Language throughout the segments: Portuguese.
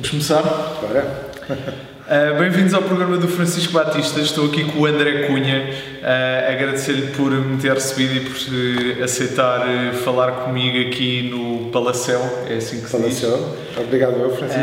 Vamos começar? Bora. Uh, Bem-vindos ao programa do Francisco Batista. Estou aqui com o André Cunha. Uh, Agradecer-lhe por me ter recebido e por uh, aceitar falar comigo aqui no Palacel. É assim que se Palacel. diz. Obrigado, eu, Francisco.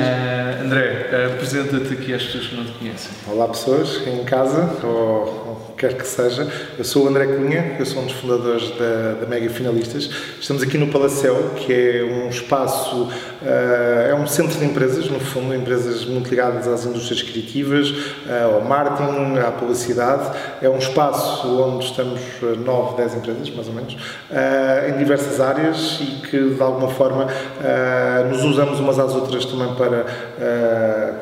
André, apresenta-te aqui às pessoas que não te conhecem. Olá, pessoas em casa ou quer que seja. Eu sou o André Cunha, eu sou um dos fundadores da, da Mega Finalistas. Estamos aqui no Palacel, que é um espaço, uh, é um centro de empresas, no fundo, empresas muito ligadas às indústrias criativas, uh, ao marketing, à publicidade. É um espaço onde estamos 9, eh, 10 empresas, mais ou menos, uh, em diversas áreas e que, de alguma forma, nos usamos umas às outras também para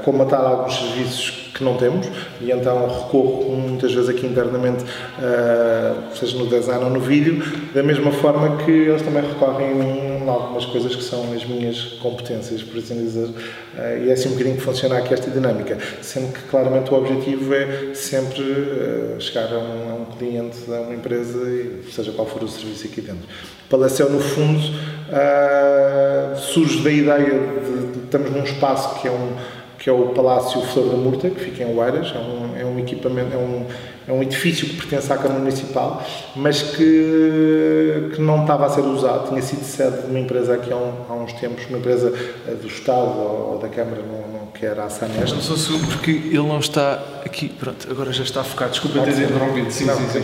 comatar alguns serviços que não temos e então recorro muitas vezes aqui internamente, uh, seja no design ou no vídeo, da mesma forma que eles também recorrem em algumas coisas que são as minhas competências, por assim dizer, uh, e é assim um bocadinho que funciona aqui esta dinâmica, sendo que claramente o objetivo é sempre uh, chegar a um, a um, cliente, a uma empresa, seja qual for o serviço aqui dentro. Palacel, no fundo, surge da ideia de, de estamos num espaço que é um que é o Palácio Flor da Murta, que fica em Oeiras, é um, é um equipamento, é um, é um edifício que pertence à Câmara Municipal, mas que, que não estava a ser usado, tinha sido sede de uma empresa aqui há, um, há uns tempos, uma empresa eh, do Estado ou, ou da Câmara, não, não, que era a Sanest. Não sou segundo porque ele não está aqui, pronto, agora já está focado, desculpa ter interrompido, sim, não, sim, sim.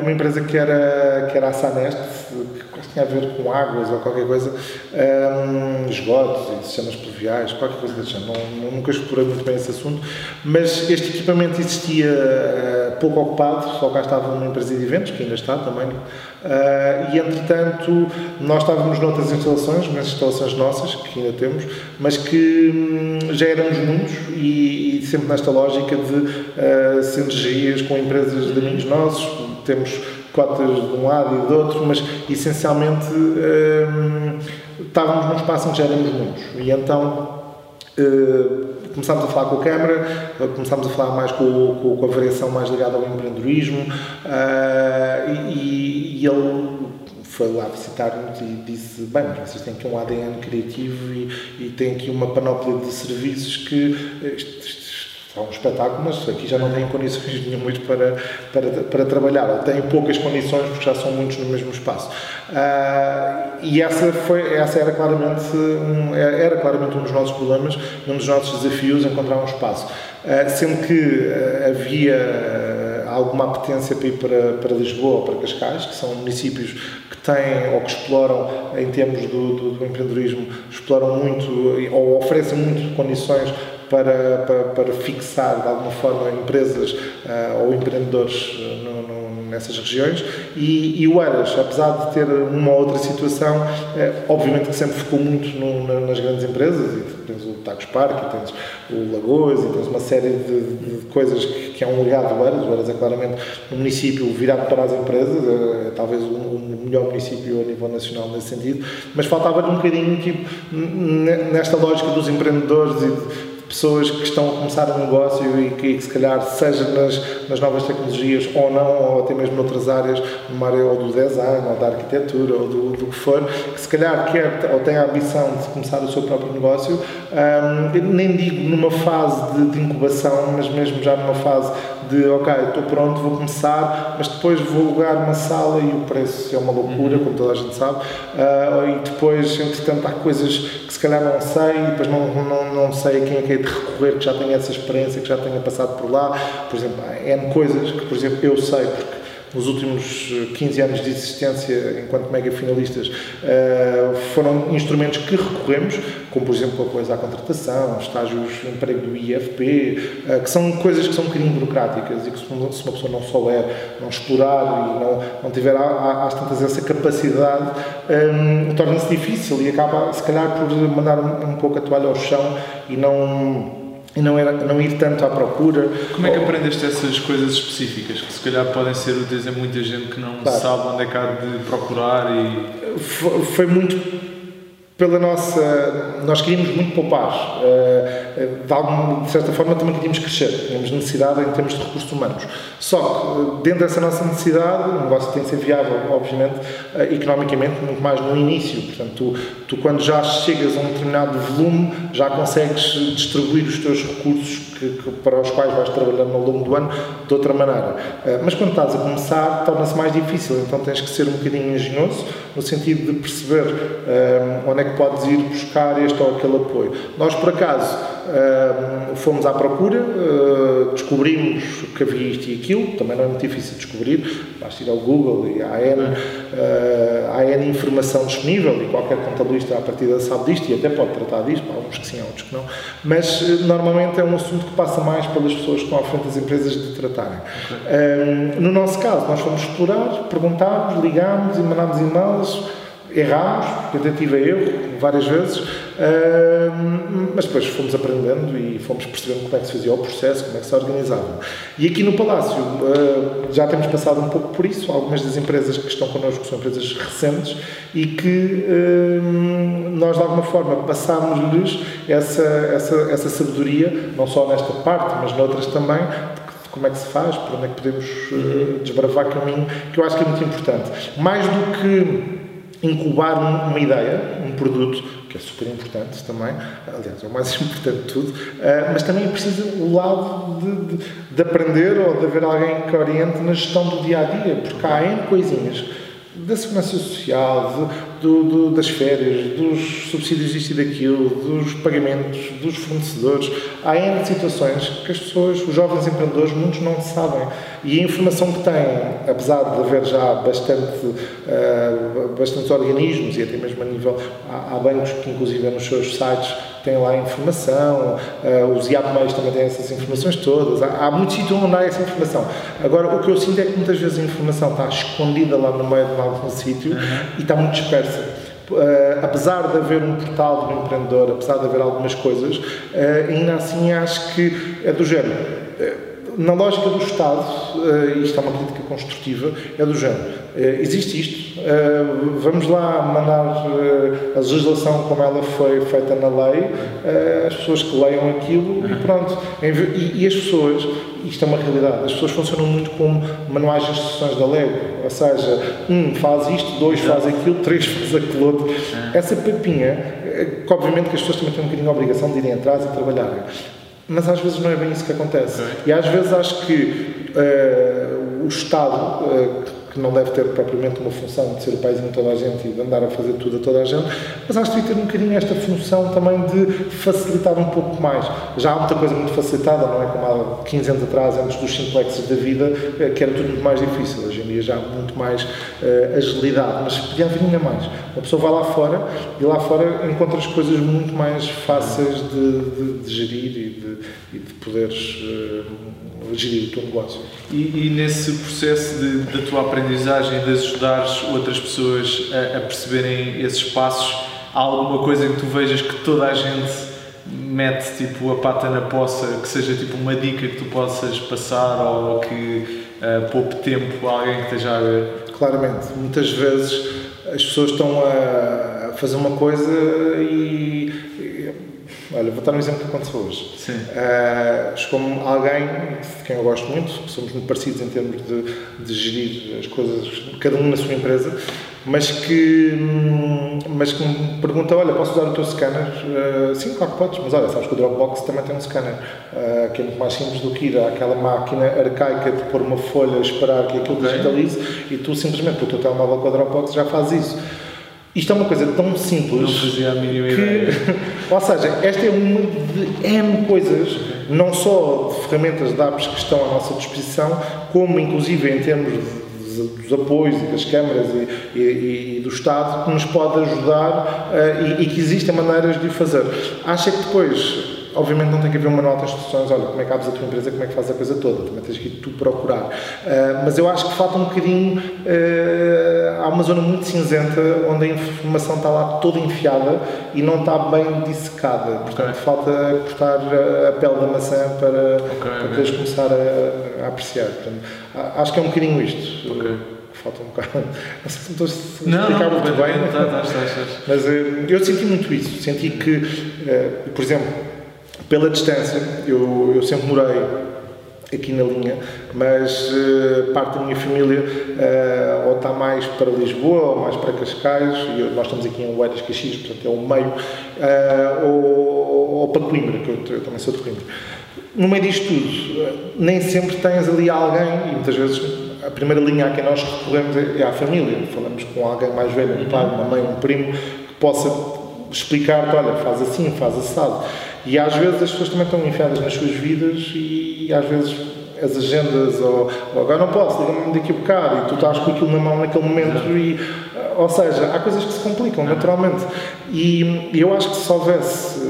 uma empresa que era, que era a Sanest, que tinha a ver com águas ou qualquer coisa, um, esgotos e sistemas pluviais, qualquer coisa desse género. Não, nunca explorei muito bem esse assunto, mas este equipamento existia uh, pouco ocupado, só cá estava uma empresa de eventos, que ainda está também, uh, e entretanto nós estávamos noutras instalações, umas instalações nossas, que ainda temos, mas que um, já éramos muitos e, e, sempre nesta lógica de uh, sinergias com empresas de amigos nossos, temos cotas de um lado e do outro, mas essencialmente hum, estávamos num espaço que já éramos muitos. E então hum, começámos a falar com a Câmara, começámos a falar mais com, com, com a variação mais ligada ao empreendedorismo uh, e, e, ele foi lá visitar-nos e disse, bem, vocês têm aqui um ADN criativo e, e têm aqui uma panóplia de serviços que isto, isto é um espetáculo, mas aqui já não têm condições nenhumas para, para, para trabalhar, ou têm poucas condições porque já são muitos no mesmo espaço. Uh, e essa, foi, essa era, claramente um, era claramente um dos nossos problemas, um dos nossos desafios, encontrar um espaço. Uh, sendo que uh, havia alguma apetência para ir para, para Lisboa ou para Cascais, que são municípios que têm ou que exploram, em termos do, do, do empreendedorismo, exploram muito ou oferecem muito condições para, para, para fixar de alguma forma empresas uh, ou empreendedores eh, no, no, nessas regiões. E, e o Eiras, apesar de ter uma ou outra situação, é, obviamente que sempre ficou muito no, nas grandes empresas e tens o Tacos Park, e tens o Lagoas e tens uma série de, de coisas que, que, é um legado do Eiras, o Eiras é claramente um município virado para as empresas, é, talvez o, o melhor município a nível nacional nesse sentido, mas faltava-lhe um bocadinho tipo, nesta lógica dos empreendedores e de, pessoas que estão a começar um negócio e que, se calhar, seja nas, nas novas tecnologias ou não, ou até mesmo noutras áreas, numa área ou do design, ou da arquitetura, ou do, do que for, que se calhar quer ou tem a ambição de começar o seu próprio negócio, nem digo numa fase de, de incubação, mas mesmo já numa fase de ok, estou pronto, vou começar, mas depois vou alugar uma sala e o preço é uma loucura, uhum. como toda a gente sabe, uh, e depois, entretanto, há coisas que se calhar não sei, e depois não, não, não sei a quem é que é de recorrer, que já tenha essa experiência, que já tenha passado por lá, por exemplo, há N coisas que, por exemplo, eu sei, porque nos últimos 15 eh, anos de existência enquanto mega finalistas, eh, foram instrumentos que recorremos, como por exemplo a coisa à contratação, estágios de emprego do IFP, eh, que são coisas que são um bocadinho burocráticas e que se uma pessoa não souber, não explorar e não, não tiver às tantas essa capacidade, um, torna-se difícil e acaba se calhar por mandar um, um pouco a toalha ao chão e não e não, era, não ir tanto à procura. Como é que aprendeste essas coisas específicas que se calhar podem ser úteis a muita gente que não claro. sabe onde é que há de procurar e... Foi, foi muito pela nossa. Nós queríamos muito poupar. Eh, de, alguma, de certa forma, também queríamos crescer. Tínhamos necessidade em termos de recursos humanos. Só que, dentro dessa nossa necessidade, o negócio tem de ser viável, obviamente, eh, economicamente, muito mais no início. Portanto, Tu, quando já chegas a um determinado volume, já consegues distribuir os teus recursos que, que, para os quais vais trabalhando ao longo do ano de outra maneira. Uh, mas quando estás a começar, torna-se mais difícil, então tens que ser um bocadinho engenhoso no sentido de perceber uh, onde é que podes ir buscar este ou aquele apoio. Nós, por acaso, uh, fomos à procura, descobrimos que havia isto e aquilo, também não é muito difícil descobrir, basta ir ao Google e há N, há N informação disponível e qualquer contabilista à partida sabe disto e até pode tratar disto, há uns que sim, há outros que não, mas normalmente é um assunto que passa mais pelas pessoas que estão à frente das empresas de tratarem. Okay. No nosso caso, nós fomos explorar, perguntámos, ligámos e mandámos e-mails, errámos, tentativa e erro, várias vezes, mas depois fomos aprendendo e fomos percebendo como é que se fazia o processo, como é que se organizava. E aqui no Palácio uh, já temos passado um pouco por isso, algumas das empresas que estão connosco são empresas recentes e que nós de alguma forma passámos-lhes essa, essa, essa sabedoria, não só nesta parte, mas noutras também, como é que se faz, por onde é que podemos uh, desbravar caminho, que eu acho que é muito importante. Mais do que incubar uma ideia, um produto, que é super importante também, aliás, é o mais importante de tudo, uh, mas também é preciso o lado de, de, de, aprender ou de haver alguém que oriente na gestão do dia a dia, porque há N coisinhas da segurança social, de, do, do, das férias, dos subsídios disto e daquilo, dos pagamentos, dos fornecedores. Há N situações que as pessoas, os jovens empreendedores, muitos não sabem. E a informação que têm, apesar de haver já bastante, uh, bastantes organismos e até mesmo a nível. Há, há bancos que, inclusive, nos seus sites têm lá informação, uh, os IAP meios também têm essas informações todas, há, há muito sítio onde há essa informação. Agora, o que eu sinto é que muitas vezes a informação está escondida lá no meio de algum sítio uhum. e está muito dispersa. Uh, apesar de haver um portal do empreendedor, apesar de haver algumas coisas, uh, ainda assim acho que é do género. Uh, na lógica do Estado, e isto é uma crítica construtiva, é do género. Existe isto, vamos lá mandar a legislação como ela foi feita na lei, as pessoas que leiam aquilo e pronto. E, as pessoas, isto é uma realidade, as pessoas funcionam muito como manuais de instruções da Lego, ou seja, um faz isto, dois faz aquilo, três faz aquilo outro. Essa papinha, que obviamente que as pessoas também têm um bocadinho a obrigação de irem atrás e trabalharem, mas às vezes não é bem isso que acontece. E às vezes acho que uh, o Estado, uh, que não deve ter propriamente uma função de ser o paizinho de toda a gente e de andar a fazer tudo a toda a gente, mas acho que devia ter um bocadinho esta função também de facilitar um pouco mais. Já há muita coisa muito facilitada, não é como há 15 anos atrás, antes dos simplexes da vida, eh, que era tudo muito mais difícil. Hoje em dia já há muito mais uh, agilidade, mas podia haver ainda mais. Uma pessoa vai lá fora e lá fora encontra as coisas muito mais fáceis de, de, de gerir e de, e de poderes uh, gerir o teu negócio. E, e nesse processo de, da tua aprendizagem, de ajudares outras pessoas a, a, perceberem esses passos, há alguma coisa que tu vejas que toda a gente mete tipo a pata na poça, que seja tipo uma dica que tu possas passar ou que uh, poupe tempo a alguém que esteja a ver? Claramente, muitas vezes as pessoas estão a fazer uma coisa e Olha, vou dar um exemplo que aconteceu hoje. Sim. Uh, Chegou-me alguém de quem eu gosto muito, somos muito parecidos em termos de, de gerir as coisas, cada um na sua empresa, mas que, mas que me pergunta: Olha, posso usar o teu scanner? Uh, sim, claro que podes, mas olha, sabes que o Dropbox também tem um scanner, uh, que é muito mais simples do que ir àquela máquina arcaica de pôr uma folha, esperar que aquilo digitalize e tu simplesmente, com o teu telemóvel com o Dropbox, já faz isso. Isto é uma coisa tão simples. Não fazia a mínima que, ideia. ou seja, esta é uma de N coisas, não só de ferramentas de apps que estão à nossa disposição, como inclusive em termos de, dos apoios e das câmaras e, e, e, do Estado, que nos pode ajudar uh, e, e que existem maneiras de o fazer. Acha que depois Obviamente não tem que haver um manual de instruções, olha, como é que abres a tua empresa, como é que fazes a coisa toda, também tens que ir tu procurar. Uh, mas eu acho que falta um bocadinho, uh, há uma zona muito cinzenta onde a informação está lá toda enfiada e não está bem dissecada. Portanto, okay. falta cortar a pele da maçã para, okay, para poderes okay. começar a, a apreciar. Portanto, acho que é um bocadinho isto. falta um bocado. Não sei se me estou a explicar muito bem. Tá, tá, tá, mas uh, eu senti muito isso. Senti que, uh, por exemplo, pela distância, eu, eu sempre morei aqui na linha, mas uh, parte da minha família uh, ou está mais para Lisboa ou mais para Cascais, e nós estamos aqui em Oeiras Caxias, portanto é o meio, uh, ou, ou, para Coimbra, que eu, eu, também sou de Coimbra. No meio disto tudo, nem sempre tens ali alguém, e muitas vezes a primeira linha a quem nós recorremos é, é à família. Falamos com alguém mais velho, um pai, uma mãe, um primo, que possa explicar-te, olha, faz assim, faz assado. E às vezes as pessoas também estão enfiadas nas suas vidas e, às vezes as agendas ou, ou agora não posso, liga-me daqui a bocado e tu estás com aquilo na mão naquele momento e ou seja, há coisas que se complicam naturalmente. E, eu acho que se houvesse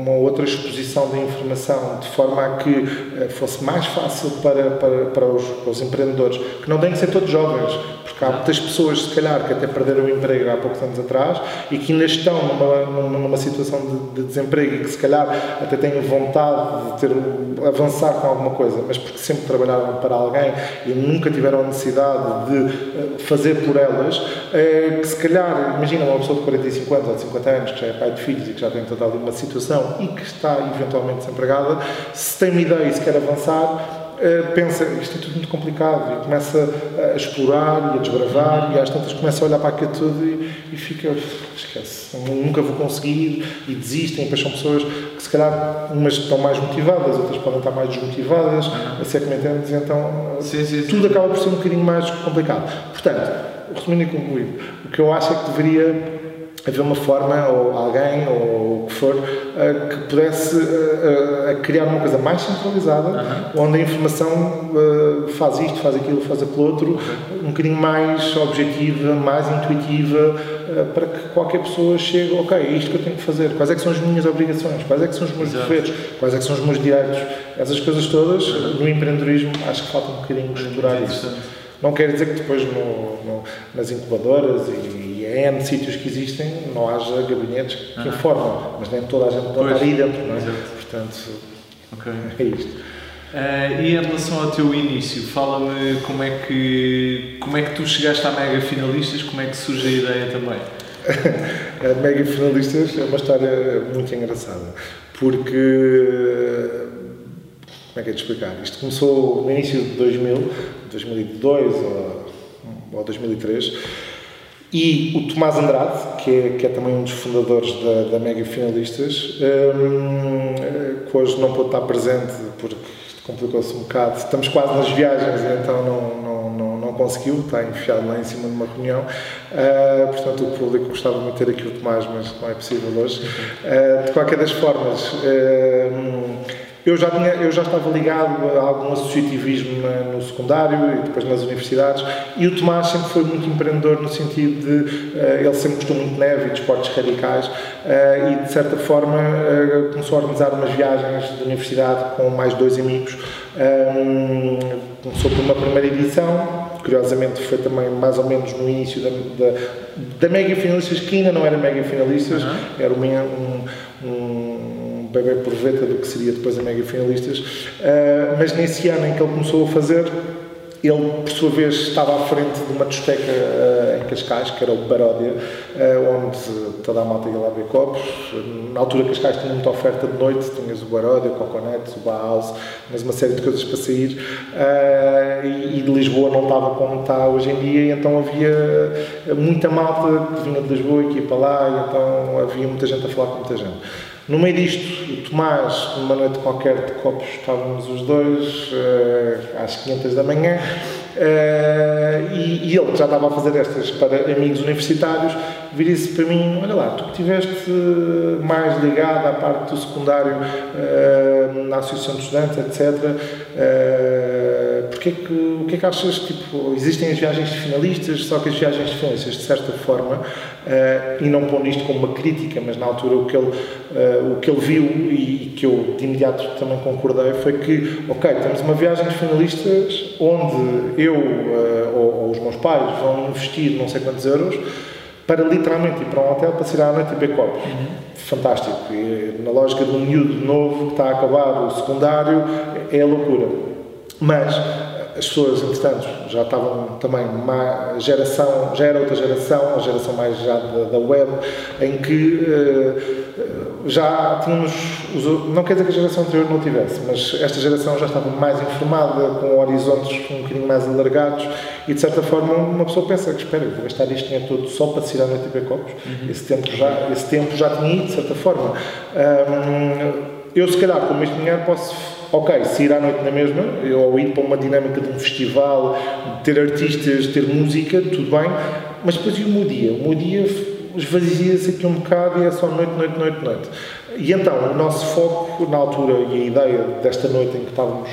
uma outra exposição da informação de forma a que eh, fosse mais fácil para, para, para, os, para os empreendedores, que não têm que ser todos jovens, porque há muitas pessoas, se calhar, que até perderam o emprego há poucos anos atrás e que ainda estão numa, numa situação de, de desemprego e que, se calhar, até têm vontade de ter, avançar com alguma coisa, mas porque sempre trabalharam para alguém e nunca tiveram necessidade de eh, fazer por elas, é, que, se calhar, imagina uma pessoa de 45 anos ou de 50 anos que já é pai de filhos e que já tem toda ali uma situação e que está eventualmente desempregada, se tem uma ideia e se quer avançar, pensa, isto é tudo muito complicado, e começa a explorar e a desbravar, e às tantas começa a olhar para aquilo tudo e, e fica, esquece, nunca vou conseguir, e desistem, e depois são pessoas que se calhar umas estão mais motivadas, outras podem estar mais desmotivadas, uhum. assim é que me entendes, então sim, sim, tudo sim. acaba por ser um bocadinho mais complicado. Portanto, resumindo e concluindo, o que eu acho é que deveria haver uma forma, ou alguém, ou o que for, uh, que pudesse uh, uh, criar uma coisa mais centralizada, -huh. onde a informação faz isto, faz aquilo, faz aquilo outro, um bocadinho mais objetiva, mais intuitiva, para que qualquer pessoa chegue, ok, é isto que eu tenho que fazer, quais é que são as minhas obrigações, quais é que são os meus deveres, quais é que são os meus direitos, essas coisas todas, no empreendedorismo, acho que falta um bocadinho explorar isso. Não quer dizer que depois no, no, nas incubadoras e em N sítios que existem não haja gabinetes que informam, mas nem toda a gente pode estar aí dentro, não é? Exato. Portanto, okay. é isto. Uh, e em relação ao teu início, fala-me como é que como é que tu chegaste à Mega Finalistas, como é que surge a ideia também? a Mega Finalistas é uma história muito engraçada, porque como é que é de explicar? Isto começou no início de 2000, 2002 ou, ou 2003 e o Tomás Andrade, que é, que é também um dos fundadores da, da Mega Finalistas, um, que hoje não pôde estar presente porque complicou-se um bocado. Estamos quase nas viagens, então não, não, não, não conseguiu, está enfiado lá em cima de uma reunião. Uh, portanto, o público gostava muito de ter aqui o Tomás, mas não é possível hoje. Uh, de qualquer das formas. Uh, eu já, tinha, eu já estava ligado a algum associativismo no secundário e depois nas universidades e o Tomás sempre foi muito empreendedor no sentido de uh, ele sempre gostou muito de neve e de esportes radicais uh, e de certa forma uh, começou a organizar umas viagens de universidade com mais dois amigos um, começou por uma primeira edição curiosamente foi também mais ou menos no início da, da, da Mega Finalistas que ainda não era Mega Finalistas uhum. era um, um bebê porveta do que seria depois a Mega Finalistas, uh, mas nesse ano em que ele começou a fazer, ele, por sua vez, estava à frente de uma discoteca uh, em Cascais, que era o Baródia, uh, onde toda a malta ia lá ver copos. Na altura, Cascais tinha muita oferta de noite, tinhas o Baródia, o Coconet, o Bauhaus, mas uma série de coisas para sair. Uh, e, e, de Lisboa não estava como está hoje em dia, então havia muita malta que vinha de Lisboa e que ia para lá, e então havia muita gente a falar com muita gente. No meio disto, o Tomás, numa noite qualquer de copos, estávamos os dois, uh, às 500 da manhã, uh, e, e, ele já estava a fazer estas para amigos universitários, vira-se para mim, olha lá, tu que estiveste mais ligado à parte do secundário, uh, na Associação de Estudantes, etc., porque é que, o que é que achas, tipo, existem as viagens de finalistas, só que as viagens de finalistas, de certa forma, e não pondo isto como uma crítica, mas na altura o que ele uh, o que ele viu e que eu de imediato também concordei foi que, ok, temos uma viagem de finalistas onde eu uh, ou, ou, os meus pais vão investir não sei quantos euros para literalmente ir para um hotel para sair à noite e beber copos. Uhum. Fantástico. E, na lógica de um miúdo novo que está a acabar o secundário, é a loucura. Mas as pessoas, entretanto, já estavam também uma geração, já era outra geração, a geração mais já da, da web, em que uh, já tínhamos, não quer dizer que a geração anterior não tivesse, mas esta geração já estava mais informada, com horizontes um bocadinho mais alargados e de certa forma uma pessoa pensa que espera, vou gastar este dinheiro todo só para tirar a noite e beber copos. Uhum. Esse, tempo já, esse tempo já tinha ido, de certa forma. eu se calhar com este dinheiro posso ok, sair à noite na mesma, ou ir para uma dinâmica de um festival, ter artistas, ter música, tudo bem, mas depois e o meu dia? O meu dia esvazia-se aqui um bocado e é só noite, noite, noite, noite. E então, o nosso foco na altura e a ideia desta noite em que estávamos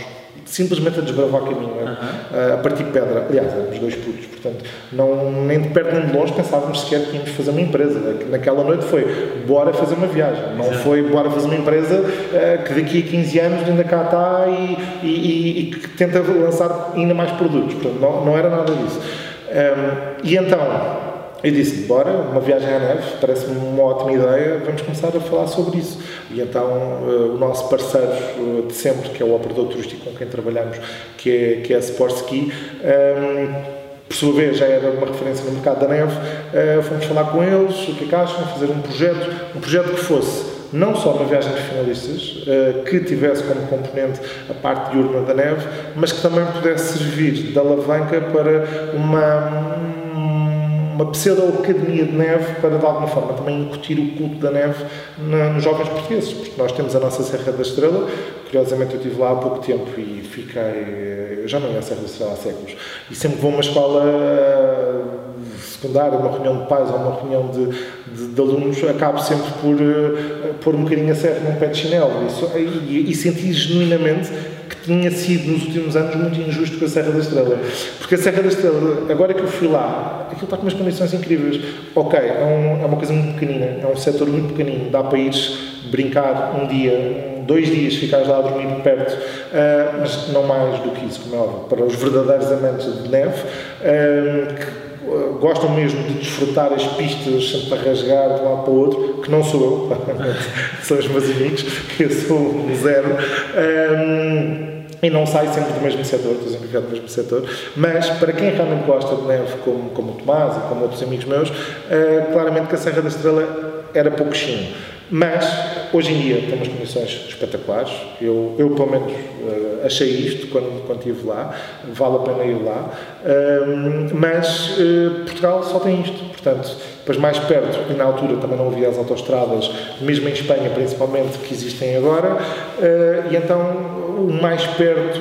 simplesmente a desbravar caminho, uhum. a partir de pedra. Aliás, éramos dois putos, portanto, não, nem de perto nem de longe pensávamos sequer que íamos fazer uma empresa. Naquela noite foi, bora fazer uma viagem. Não Exato. foi, bora fazer uma empresa uh, que daqui a 15 anos ainda cá está e, e, e, e que tenta lançar ainda mais produtos. Portanto, não, não era nada disso. Um, e então, eu disse, bora, uma viagem à neve, parece-me uma ótima ideia, vamos começar a falar sobre isso. E então uh, o nosso parceiro uh, de sempre, que é o operador turístico com quem trabalhamos, que é, que é a Sportski, um, ehm, por sua vez já era uma referência no mercado da neve, uh, fomos falar com eles, o que é que acham, fazer um projeto, um projeto que fosse não só uma viagem de finalistas, que tivesse como componente a parte diurna da neve, mas que também pudesse servir de alavanca para uma uma pseudo-academia de neve para, de alguma forma, também incutir o culto da neve na, nos jovens portugueses, porque nós temos a nossa Serra da Estrela, curiosamente eu estive lá há pouco tempo e fiquei, já não ia à Serra da Estrela há séculos, e sempre vou a uma escola eh, secundária, uma reunião de pais ou uma reunião de, de, de alunos, acabo sempre por uh, pôr um bocadinho a serra num pé de chinelo. E, e, e senti genuinamente tinha sido nos últimos anos muito injusto com a Serra da Estrela. Porque a Serra da Estrela, agora que eu fui lá, aquilo está com umas condições incríveis. Ok, é, um, é uma coisa muito pequenina, é um setor muito pequenino, dá para ir brincar um dia, dois dias, ficares lá a dormir perto, uh, mas não mais do que isso, como é óbvio, para os verdadeiros amantes de neve, uh, que gostam mesmo de desfrutar as pistas sempre a rasgar de um lado para o outro, que não sou eu, são os meus amigos, que eu sou zero. E não sai sempre do mesmo setor, estou sempre do mesmo setor, mas para quem realmente gosta de neve, como, como o Tomás e como outros amigos meus, uh, claramente que a Serra da Estrela era pouquinho. Mas, hoje em dia, temos condições espetaculares. Eu, eu pelo menos, uh, achei isto quando, quando estive lá. Vale a pena ir lá. Uh, mas uh, Portugal só tem isto. Portanto, depois mais perto, e na altura também não havia as autostradas, mesmo em Espanha principalmente, que existem agora. e então o mais perto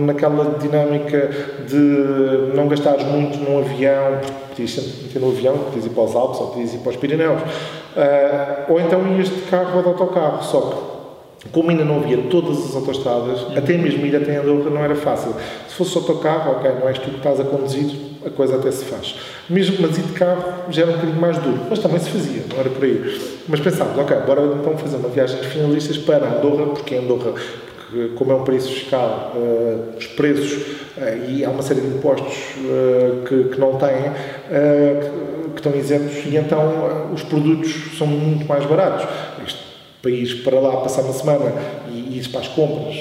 naquela dinâmica de não gastares muito num avião, podias sempre meter no avião, podias ir para os Alpes ou podias ir para os Pirineus, uh, ou então ias de carro ou de autocarro, só que como ainda não havia todas as autostradas, uhum. até mesmo ir até Andorra não era fácil. Se fosse autocarro, ok, não és tu que estás a conduzir, a coisa até se faz. Mesmo, mas ir de carro já era um bocadinho mais duro, mas também se fazia, não era por aí. Mas pensámos, ok, bora então fazer uma viagem de finalistas para Andorra, porque Andorra porque como é um país fiscal, uh, os preços uh, e há uma série de impostos uh, que, que, não têm, que, que, estão isentos, e então os produtos são muito mais baratos. Este país, para lá passar uma semana e ir para as compras,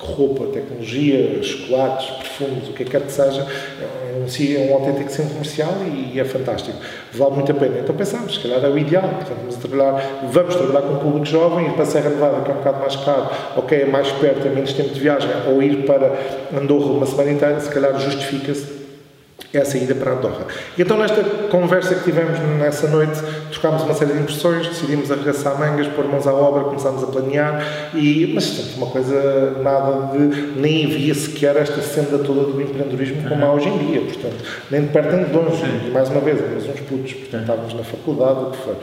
roupa, tecnologia, chocolates, perfumes, o que quer que seja, é um, é um autêntico centro comercial e, e, é fantástico. Vale muito a pena. Então pensámos, se calhar é o ideal. Portanto, vamos trabalhar, vamos trabalhar com um público jovem, ir para a Serra Nevada, que é um bocado mais caro, ok, é mais perto, é menos tempo de viagem, ou ir para Andorra uma semana inteira, se calhar justifica-se é a saída para Andorra. E então, nesta conversa que tivemos nessa noite, trocámos uma série de impressões, decidimos arregaçar mangas, pôr mãos à obra, começámos a planear, e, mas sempre uma coisa nada de. nem havia sequer esta senda toda do empreendedorismo como há hoje em dia, portanto, nem de perto nem de longe. E mais uma vez, éramos uns putos, portanto, estávamos na faculdade, o que for.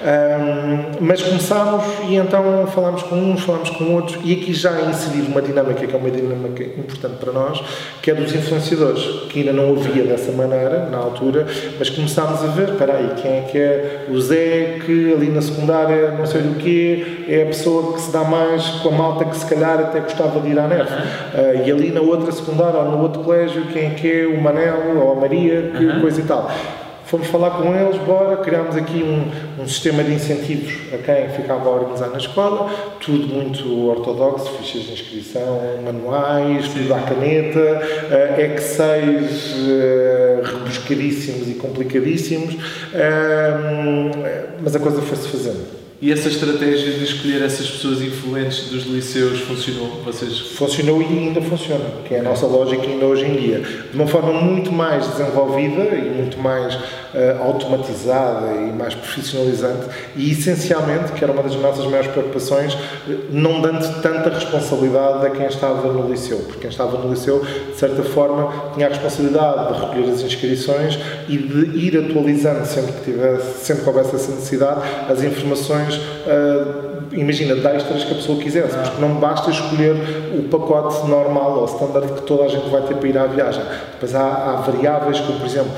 Um, mas começámos e então falámos com uns, falámos com outros, e aqui já inserir uma dinâmica que é uma dinâmica importante para nós, que é dos influenciadores, que ainda não havia dessa maneira, na altura, mas começámos a ver, espera aí, quem é que é o Zé, que ali na secundária, não sei do quê, é a pessoa que se dá mais com a malta que se calhar até gostava de ir à neve. Uh, e ali na outra secundária ou no outro colégio, quem é que é o Manel ou a Maria, que coisa e tal. Fomos falar com eles, bora, criámos aqui um, um sistema de incentivos a quem ficava a organizar na escola, tudo muito ortodoxo, fichas de inscrição, manuais, tudo à caneta, uh, Exceis uh, rebuscadíssimos e complicadíssimos, uh, mas a coisa foi-se fazendo. E essa estratégia de escolher essas pessoas influentes dos liceus funcionou? Vocês... Funcionou e ainda funciona, que é a nossa lógica ainda hoje em dia. De uma forma muito mais desenvolvida e muito mais uh, automatizada e mais profissionalizante e, essencialmente, que era uma das nossas maiores preocupações, não dando tanta responsabilidade a quem estava no liceu. Porque quem estava no liceu, de certa forma, tinha a responsabilidade de recolher as inscrições e de ir atualizando, sempre que, tivesse, sempre que houvesse essa necessidade, as informações uh, imagina, de extras que a pessoa quisesse, ah. porque não basta escolher o pacote normal ou standard que toda a gente vai ter para ir à viagem. Depois há, há variáveis como, por exemplo,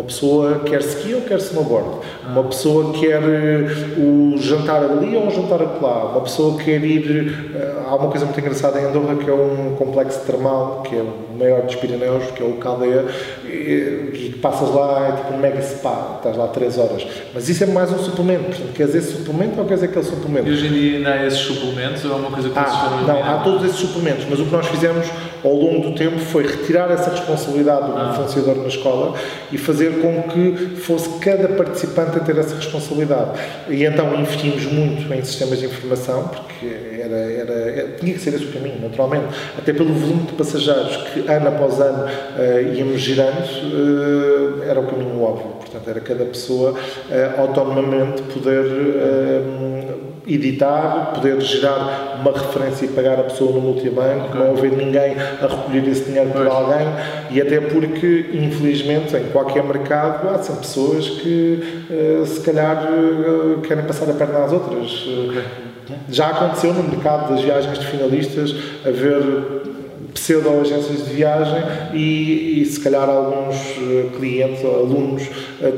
uma pessoa quer ski ou quer snowboard. Uma pessoa quer eh, o jantar ali ou o jantar acolá. Uma pessoa quer ir. Eh, há uma coisa muito engraçada em Andorra que é um complexo termal, que é o maior dos Pirineus, que é o Caldeia, e, que passas lá, é tipo um mega spa, estás lá 3 horas. Mas isso é mais um suplemento. Portanto, queres esse suplemento ou queres aquele suplemento? E hoje em dia ainda há esses suplementos ou é uma coisa que ah, Não, há todos esses suplementos, mas o que nós fizemos ao longo do tempo foi retirar essa responsabilidade do ah. influenciador na escola e fazer com que fosse cada participante a ter essa responsabilidade. E então investimos muito em sistemas de informação, porque era, era, era tinha que ser esse o caminho, naturalmente, até pelo volume de passageiros que ano após ano uh, íamos girando, uh, era o caminho óbvio. Portanto, era cada pessoa uh, autonomamente poder editar, poder gerar uma referência e pagar a pessoa no multibanco, okay. não haver ninguém a recolher esse dinheiro por alguém e até porque, infelizmente, em qualquer mercado há sempre pessoas que uh, se calhar uh, querem passar a perna às outras. Okay. Já aconteceu no mercado das viagens de finalistas haver pseudo-agências de viagem e, e, se calhar alguns eh, clientes ou alunos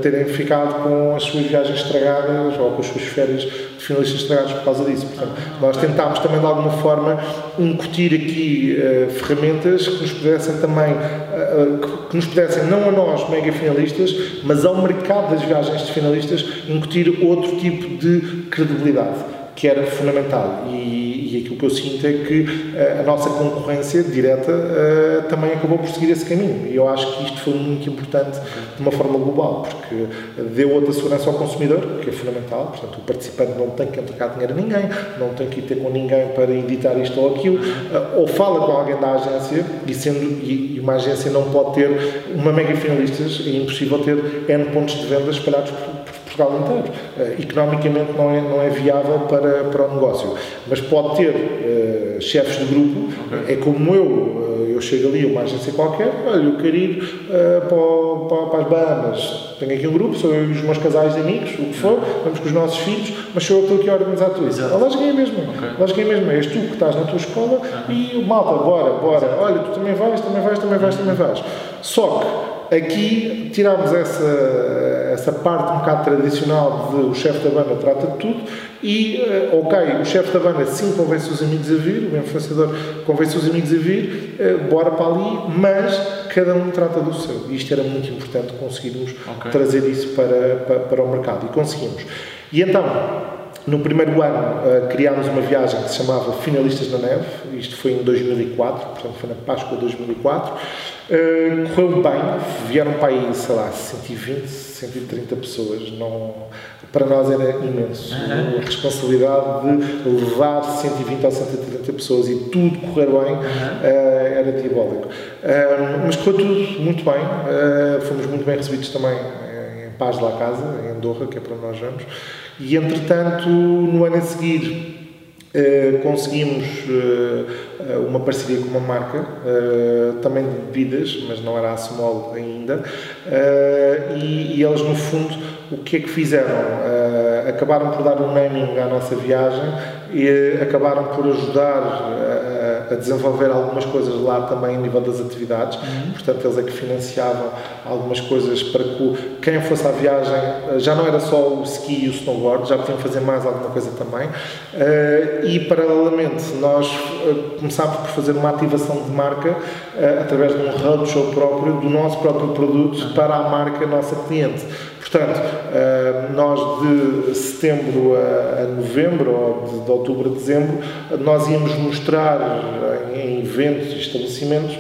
terem ficado com as suas viagens estragadas ou com as suas férias finalistas estragadas por causa disso. Portanto, nós tentámos também de alguma forma incutir aqui uh, ferramentas que nos pudessem também, uh, que, que nos pudessem não a nós, mega finalistas, mas ao mercado das viagens de finalistas, incutir outro tipo de credibilidade que era fundamental. E, e aquilo que eu sinto é que uh, a nossa concorrência direta uh, também acabou por seguir esse caminho. E eu acho que isto foi muito importante de uma forma global, porque deu outra segurança ao consumidor, que é fundamental. Portanto, o participante não tem que entregar dinheiro a ninguém, não tem que ir ter com ninguém para editar isto ou aquilo, uh, ou fala com alguém da agência, e, sendo, e, e uma agência não pode ter uma mega finalistas, é impossível ter N pontos de venda espalhados por Portugal inteiro. Uh, economicamente não é, não é viável para, para o negócio. Mas pode ter uh, chefes de grupo, okay. é como eu, uh, eu chego ali a uma agência qualquer, olha, eu quero ir para, para, as Bahamas. Tenho aqui um grupo, sou eu e os meus casais de amigos, o que for, vamos com os nossos filhos, mas sou eu que estou aqui a organizar tudo. Exato. A lógica é a mesma. Okay. A lógica é a mesma. És tu que estás na tua escola e o malta, bora, bora. Olha, tu também vais, também vais, também vais, também vais. Só que Aqui tiramos essa, essa parte um bocado tradicional de o chefe da banda trata de tudo e, uh, ok, o chefe da banda sim convence os amigos a vir, o influenciador convence os amigos a vir, uh, bora para ali, mas cada um trata do seu. E isto era muito importante conseguirmos okay. trazer isso para, para, para o mercado e conseguimos. E então, no primeiro ano uh, criámos uma viagem que se chamava Finalistas na Neve, isto foi em 2004, portanto foi na Páscoa de 2004. Uh, correu bem, vieram para aí, sei lá, 120, 130 pessoas. Não, para nós era imenso. Uhum. A responsabilidade de levar 120 ou 130 pessoas e tudo correr bem uhum. uh, era diabólico. Uh, mas correu tudo muito bem, fomos muito bem recebidos também em Paz de La Casa, em Andorra, que é para onde nós vamos. E, entretanto, no ano a seguir, conseguimos uma parceria com uma marca, uh, também de bebidas, mas não era a Small ainda, e, e, eles, no fundo, o que é que fizeram? acabaram por dar um naming à nossa viagem e acabaram por ajudar a desenvolver algumas coisas lá também a nível das atividades. Uhum. Portanto, eles é que financiavam algumas coisas para que quem fosse à viagem eh, já não era só o ski e o snowboard, já podiam fazer mais alguma coisa também. Uh, e, paralelamente, nós uh, começámos por fazer uma ativação de marca uh, através de um roadshow próprio do nosso próprio produto para a marca nossa cliente. Portanto, nós de setembro a novembro, ou de outubro a dezembro, nós íamos mostrar em eventos e estabelecimentos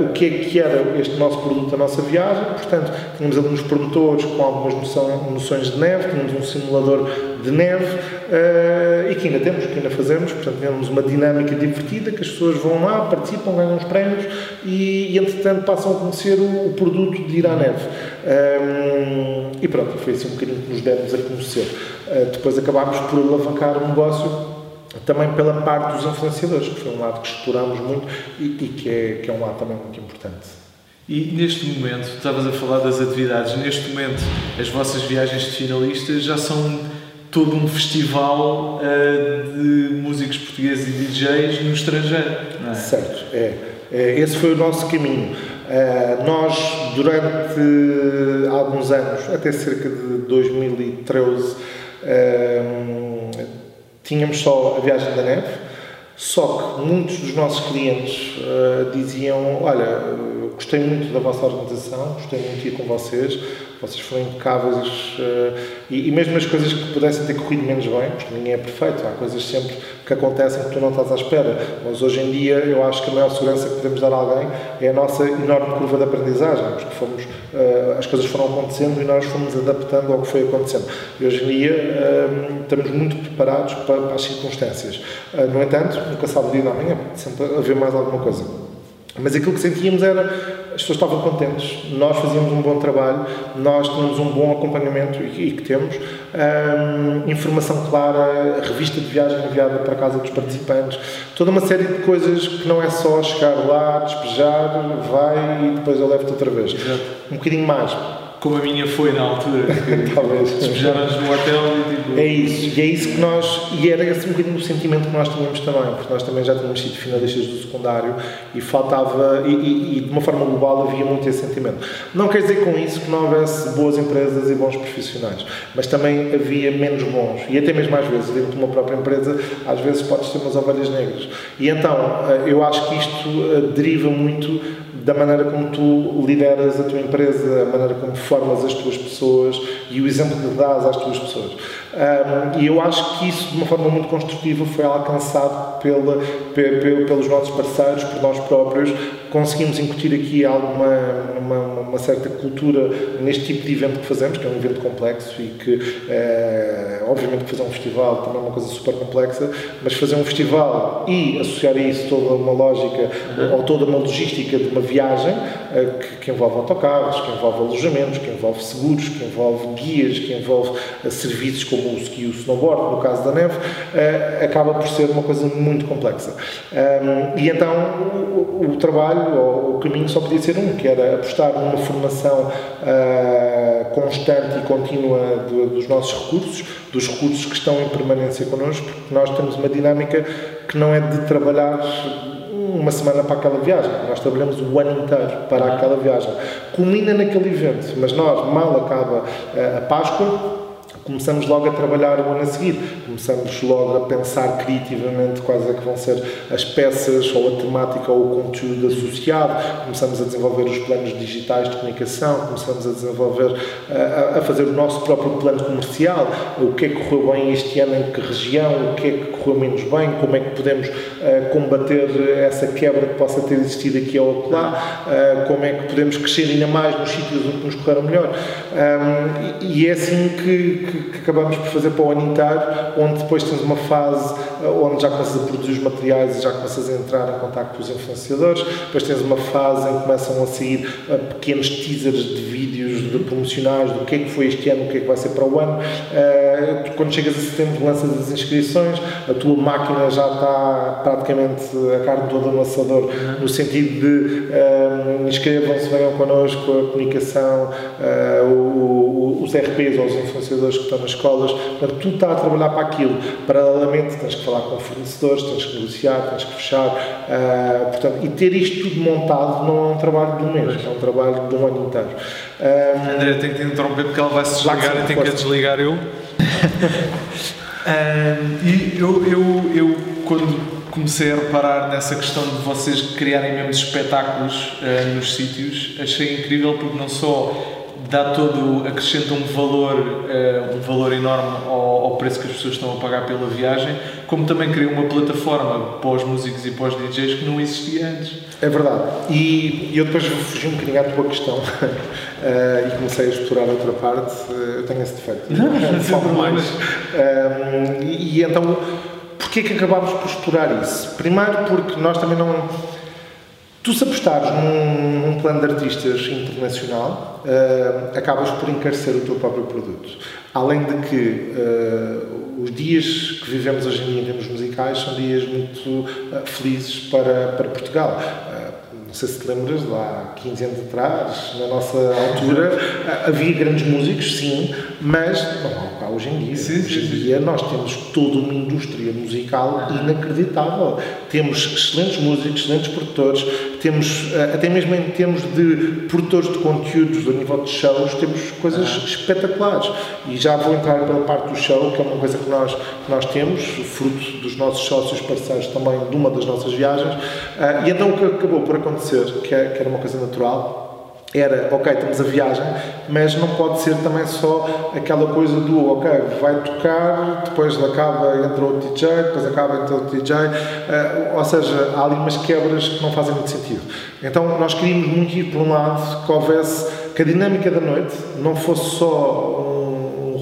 o que é que era este nosso produto, a nossa viagem. Portanto, tínhamos alguns promotores com algumas noções de neve, tínhamos um simulador de neve uh, e que ainda temos, que ainda fazemos, portanto temos uma dinâmica divertida que as pessoas vão lá, participam, ganham uns prémios e, entretanto passam a conhecer o produto de ir à neve. Um, e pronto, foi assim um bocadinho que nos demos a conhecer. Uh, depois acabámos por alavancar o negócio também pela parte dos influenciadores, que foi um lado que exploramos muito e, e que, é, que é um lado também muito importante. E neste momento, estavas a falar das atividades, neste momento as vossas viagens de finalistas já são todo um festival uh, de músicos portugueses e DJs no estrangeiro. É? Certo, é. é. Esse foi o nosso caminho. Uh, nós, durante alguns anos, até cerca de 2013, uh, eh, tínhamos só a Viagem da Neve, só que muitos dos nossos clientes diziam: Olha, gostei muito da vossa organização, gostei muito de ir com vocês, vocês foram impecáveis uh, e, e, mesmo as coisas que pudessem ter corrido menos bem, porque ninguém é perfeito, há coisas sempre que acontecem que tu não estás à espera, mas hoje em dia eu acho que a maior segurança que podemos dar a alguém é a nossa enorme curva de aprendizagem, porque fomos, uh, as coisas foram acontecendo e nós fomos adaptando ao que foi acontecendo. E hoje em dia uh, estamos muito preparados para, para as circunstâncias. no entanto, nunca sabe o dia da manhã, sempre haver mais alguma coisa. Mas aquilo que sentíamos era as pessoas estavam contentes, nós fazíamos um bom trabalho, nós tínhamos um bom acompanhamento e, e que temos, hum, informação clara, revista de viagem enviada para a casa dos participantes, toda uma série de coisas que não é só chegar lá, despejar, vai e depois eu levo-te outra vez. Um bocadinho mais como a minha foi na altura. Talvez. Despejaram-nos no hotel e tipo. É isso, e é isso que nós. E era esse um bocadinho o sentimento que nós tínhamos também, porque nós também já tínhamos sido finalistas do secundário e faltava. E, e, e, de uma forma global havia muito esse sentimento. Não quer dizer com isso que não houvesse boas empresas e bons profissionais, mas também havia menos bons. E até mesmo às vezes, dentro de uma própria empresa, às vezes podes ter umas ovelhas negras. E então, eh, eu acho que isto eh, deriva muito da maneira como tu lideras a tua empresa, a maneira como formas as tuas pessoas e o exemplo que dás às tuas pessoas. Um, e eu acho que isso, de uma forma muito construtiva, foi alcançado pela, pelos nossos parceiros, por nós próprios. Conseguimos incutir aqui alguma uma, uma, certa cultura neste tipo de evento que fazemos, que é um evento complexo e que, é, obviamente, fazer um festival também é uma coisa super complexa, mas fazer um festival e associar a isso toda uma lógica uhum. ou toda uma logística de uma viagem que, que envolve autocarros, que envolve alojamentos, que envolve seguros, que envolve guias, que envolve uh, serviços como o ski e o snowboard, no caso da neve, uh, acaba por ser uma coisa muito complexa. E então o, o trabalho, ou o caminho só podia ser um, que era apostar numa formação uh, constante e contínua do, dos nossos recursos, dos recursos que estão em permanência connosco, porque nós temos uma dinâmica que não é de trabalhar uma semana para aquela viagem. Nós trabalhamos o ano inteiro para aquela viagem. Culmina naquele evento, mas nós, mal acaba eh, a Páscoa, começamos logo a trabalhar o ano a seguir. Começamos logo a pensar criativamente quais é que vão ser as peças ou a temática ou o conteúdo associado. Começamos a desenvolver os planos digitais de comunicação, começamos a desenvolver, a, a fazer o nosso próprio plano comercial. O que é que correu bem este ano, em que região, o que é que correu menos bem, como é que podemos uh, combater essa quebra que possa ter existido aqui ou lá, uh, como é que podemos crescer ainda mais nos sítios onde nos correram melhor. E, é assim que, que que, acabamos por fazer para o ano inteiro, onde depois tens uma fase eh, onde já começas a produzir os materiais e já começas a entrar em contato com os influenciadores, depois tens uma fase em que começam a sair uh, pequenos teasers de vídeos de promocionais do que é que foi este ano, o que é que vai ser para o ano. Uh, quando chegas a setembro, lanças as inscrições, a tua máquina já está praticamente a carne toda no assador, no sentido de uh, inscrevam-se, venham connosco, a comunicação, o, os RPs ou os influenciadores que estão nas escolas, portanto, tu está a trabalhar para aquilo. Paralelamente, tens que falar com fornecedores, tens que negociar, tens que fechar, uh, portanto, e ter isto tudo montado não é um trabalho de um mês, é um trabalho de um ano inteiro. Uh, André, tenho que te interromper porque ela vai se desligar e tenho que a desligar eu. uh, e eu, eu, eu, quando comecei a reparar nessa questão de vocês criarem mesmo espetáculos uh, nos sítios, achei incrível porque não só dá todo, acrescenta um valor, uh, um valor enorme ao, ao, preço que as pessoas estão a pagar pela viagem, como também cria uma plataforma para os músicos e para os DJs que não existia antes. É verdade. E eu depois fugi um bocadinho à tua questão uh, e comecei a explorar outra parte. Uh, eu tenho esse defeito. Não, não, não mais. e, e então, porquê que acabámos por explorar isso? Primeiro porque nós também não Tu, se apostares num, num plano de artistas internacional, uh, acabas por encarecer o teu próprio produto. Além de que uh, os dias que vivemos hoje em dia em termos musicais são dias muito uh, felizes para, para Portugal não sei se te lembras, lá 15 anos atrás, na nossa altura, havia grandes músicos, sim, mas não há cá hoje em dia. Sim, hoje em dia nós temos toda uma indústria musical inacreditável. Temos excelentes músicos, excelentes produtores, temos, eh, até mesmo em termos de produtores de conteúdos, a nível de shows, temos coisas espetaculares. E já vou entrar pela parte do show, que é uma coisa que nós, que nós temos, fruto dos nossos sócios parceiros também de uma das nossas viagens. Eh, e então o que acabou por acontecer, que é, era uma coisa natural, era, ok, temos a viagem, mas não pode ser também só aquela coisa do, ok, vai tocar, depois acaba, entra outro DJ, depois acaba, entra outro DJ, uh, eh, ou seja, há ali umas quebras que não fazem muito sentido. Então nós queríamos muito ir por um lado que houvesse, que a dinâmica da noite não fosse só um,